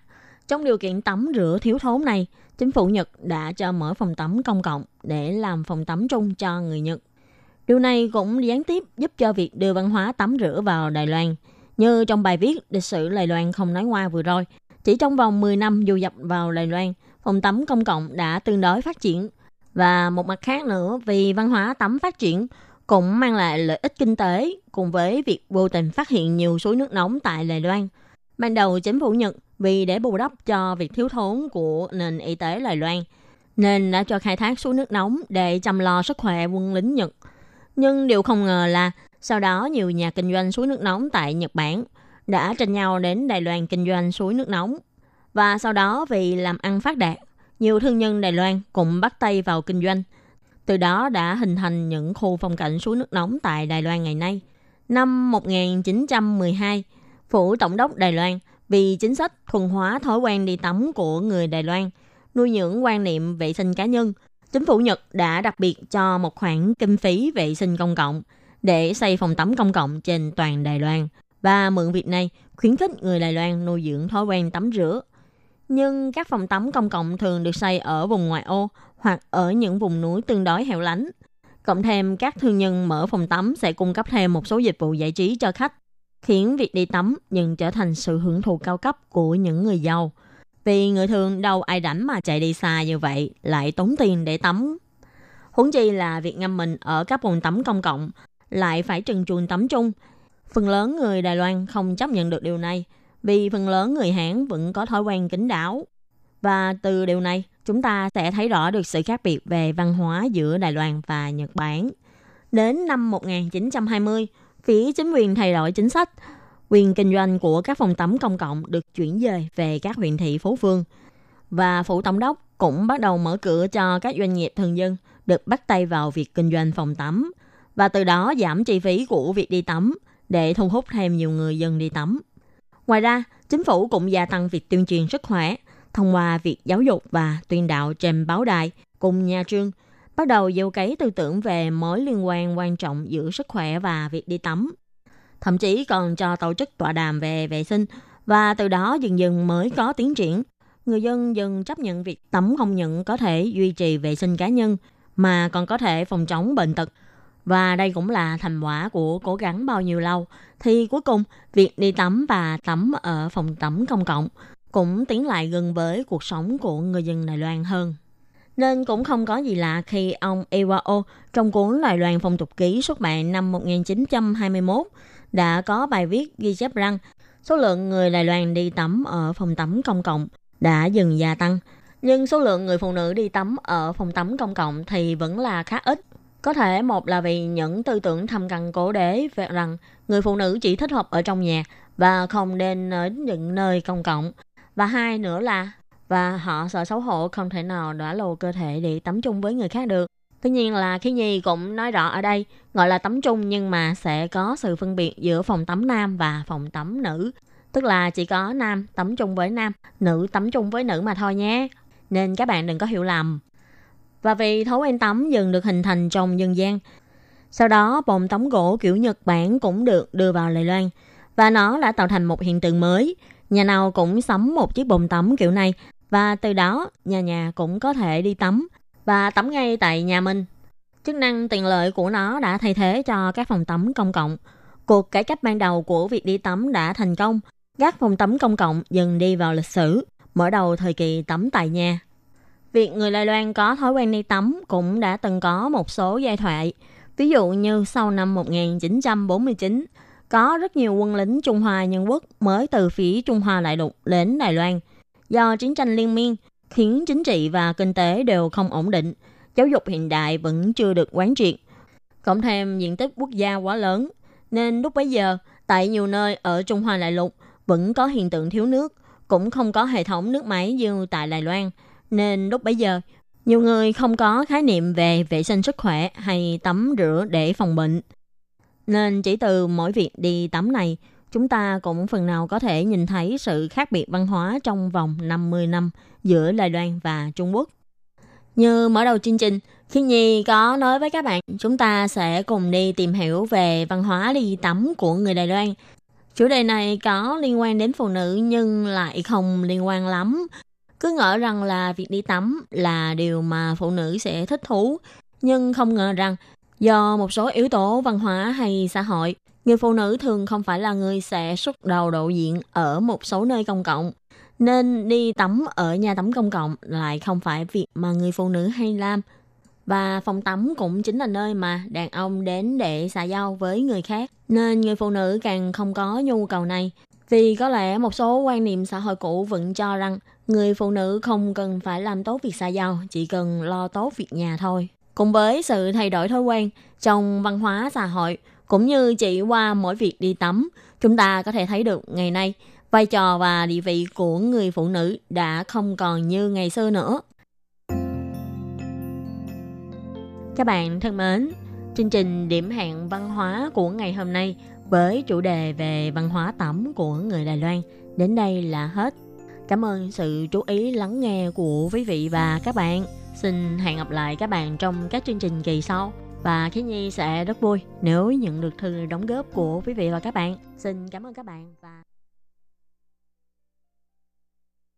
Trong điều kiện tắm rửa thiếu thốn này, chính phủ Nhật đã cho mở phòng tắm công cộng để làm phòng tắm chung cho người Nhật. Điều này cũng gián tiếp giúp cho việc đưa văn hóa tắm rửa vào Đài Loan. Như trong bài viết lịch sử Đài Loan không nói ngoa vừa rồi, chỉ trong vòng 10 năm du nhập vào Đài Loan, phòng tắm công cộng đã tương đối phát triển. Và một mặt khác nữa, vì văn hóa tắm phát triển cũng mang lại lợi ích kinh tế cùng với việc vô tình phát hiện nhiều suối nước nóng tại Đài Loan. Ban đầu chính phủ Nhật vì để bù đắp cho việc thiếu thốn của nền y tế Đài Loan nên đã cho khai thác suối nước nóng để chăm lo sức khỏe quân lính Nhật. Nhưng điều không ngờ là sau đó nhiều nhà kinh doanh suối nước nóng tại Nhật Bản đã tranh nhau đến Đài Loan kinh doanh suối nước nóng. Và sau đó vì làm ăn phát đạt, nhiều thương nhân Đài Loan cũng bắt tay vào kinh doanh. Từ đó đã hình thành những khu phong cảnh suối nước nóng tại Đài Loan ngày nay. Năm 1912, Phủ Tổng đốc Đài Loan vì chính sách thuần hóa thói quen đi tắm của người Đài Loan, nuôi dưỡng quan niệm vệ sinh cá nhân, chính phủ Nhật đã đặc biệt cho một khoản kinh phí vệ sinh công cộng để xây phòng tắm công cộng trên toàn Đài Loan và mượn việc này khuyến khích người Đài Loan nuôi dưỡng thói quen tắm rửa. Nhưng các phòng tắm công cộng thường được xây ở vùng ngoại ô hoặc ở những vùng núi tương đối hẻo lánh. Cộng thêm các thương nhân mở phòng tắm sẽ cung cấp thêm một số dịch vụ giải trí cho khách, khiến việc đi tắm dần trở thành sự hưởng thụ cao cấp của những người giàu. Vì người thường đâu ai rảnh mà chạy đi xa như vậy, lại tốn tiền để tắm. Huống chi là việc ngâm mình ở các bồn tắm công cộng, lại phải trần chuồng tắm chung. Phần lớn người Đài Loan không chấp nhận được điều này, vì phần lớn người Hán vẫn có thói quen kính đáo. Và từ điều này, chúng ta sẽ thấy rõ được sự khác biệt về văn hóa giữa Đài Loan và Nhật Bản. Đến năm 1920, phía chính quyền thay đổi chính sách, quyền kinh doanh của các phòng tắm công cộng được chuyển dời về các huyện thị phố phương và phủ tổng đốc cũng bắt đầu mở cửa cho các doanh nghiệp thường dân được bắt tay vào việc kinh doanh phòng tắm và từ đó giảm chi phí của việc đi tắm để thu hút thêm nhiều người dân đi tắm. Ngoài ra, chính phủ cũng gia tăng việc tuyên truyền sức khỏe thông qua việc giáo dục và tuyên đạo trên báo đài cùng nhà trường bắt đầu gieo cấy tư tưởng về mối liên quan quan trọng giữa sức khỏe và việc đi tắm. Thậm chí còn cho tổ chức tọa đàm về vệ sinh và từ đó dần dần mới có tiến triển. Người dân dần chấp nhận việc tắm không những có thể duy trì vệ sinh cá nhân mà còn có thể phòng chống bệnh tật. Và đây cũng là thành quả của cố gắng bao nhiêu lâu. Thì cuối cùng, việc đi tắm và tắm ở phòng tắm công cộng cũng tiến lại gần với cuộc sống của người dân Đài Loan hơn. Nên cũng không có gì lạ khi ông Iwao trong cuốn Đài Loan phong tục ký xuất bản năm 1921 đã có bài viết ghi chép rằng số lượng người Đài Loan đi tắm ở phòng tắm công cộng đã dần gia tăng. Nhưng số lượng người phụ nữ đi tắm ở phòng tắm công cộng thì vẫn là khá ít. Có thể một là vì những tư tưởng thâm căn cố đế về rằng người phụ nữ chỉ thích hợp ở trong nhà và không nên ở những nơi công cộng. Và hai nữa là, và họ sợ xấu hổ không thể nào đỏa lộ cơ thể để tắm chung với người khác được. Tuy nhiên là khi Nhi cũng nói rõ ở đây gọi là tắm chung nhưng mà sẽ có sự phân biệt giữa phòng tắm nam và phòng tắm nữ. Tức là chỉ có nam tắm chung với nam, nữ tắm chung với nữ mà thôi nhé. Nên các bạn đừng có hiểu lầm. Và vì thói quen tắm dần được hình thành trong dân gian, sau đó bồn tắm gỗ kiểu Nhật Bản cũng được đưa vào Lài Loan và nó đã tạo thành một hiện tượng mới. Nhà nào cũng sắm một chiếc bồn tắm kiểu này và từ đó nhà nhà cũng có thể đi tắm và tắm ngay tại nhà mình. Chức năng tiện lợi của nó đã thay thế cho các phòng tắm công cộng. Cuộc cải cách ban đầu của việc đi tắm đã thành công. Các phòng tắm công cộng dần đi vào lịch sử, mở đầu thời kỳ tắm tại nhà. Việc người Đài Loan có thói quen đi tắm cũng đã từng có một số giai thoại. Ví dụ như sau năm 1949, có rất nhiều quân lính Trung Hoa Nhân quốc mới từ phía Trung Hoa Đại lục đến Đài Loan. Do chiến tranh liên miên, khiến chính trị và kinh tế đều không ổn định, giáo dục hiện đại vẫn chưa được quán triệt. Cộng thêm diện tích quốc gia quá lớn, nên lúc bấy giờ, tại nhiều nơi ở Trung Hoa Đại Lục vẫn có hiện tượng thiếu nước, cũng không có hệ thống nước máy như tại Đài Loan. Nên lúc bấy giờ, nhiều người không có khái niệm về vệ sinh sức khỏe hay tắm rửa để phòng bệnh. Nên chỉ từ mỗi việc đi tắm này, chúng ta cũng phần nào có thể nhìn thấy sự khác biệt văn hóa trong vòng 50 năm giữa Đài Loan và Trung Quốc. Như mở đầu chương trình, khi Nhi có nói với các bạn, chúng ta sẽ cùng đi tìm hiểu về văn hóa đi tắm của người Đài Loan. Chủ đề này có liên quan đến phụ nữ nhưng lại không liên quan lắm. Cứ ngỡ rằng là việc đi tắm là điều mà phụ nữ sẽ thích thú, nhưng không ngờ rằng do một số yếu tố văn hóa hay xã hội, người phụ nữ thường không phải là người sẽ xuất đầu độ diện ở một số nơi công cộng nên đi tắm ở nhà tắm công cộng lại không phải việc mà người phụ nữ hay làm. Và phòng tắm cũng chính là nơi mà đàn ông đến để xả giao với người khác. Nên người phụ nữ càng không có nhu cầu này. Vì có lẽ một số quan niệm xã hội cũ vẫn cho rằng người phụ nữ không cần phải làm tốt việc xả giao, chỉ cần lo tốt việc nhà thôi. Cùng với sự thay đổi thói quen trong văn hóa xã hội, cũng như chỉ qua mỗi việc đi tắm, chúng ta có thể thấy được ngày nay vai trò và địa vị của người phụ nữ đã không còn như ngày xưa nữa. Các bạn thân mến, chương trình điểm hẹn văn hóa của ngày hôm nay với chủ đề về văn hóa tắm của người Đài Loan đến đây là hết. Cảm ơn sự chú ý lắng nghe của quý vị và các bạn. Xin hẹn gặp lại các bạn trong các chương trình kỳ sau. Và Khí Nhi sẽ rất vui nếu nhận được thư đóng góp của quý vị và các bạn. Xin cảm ơn các bạn và...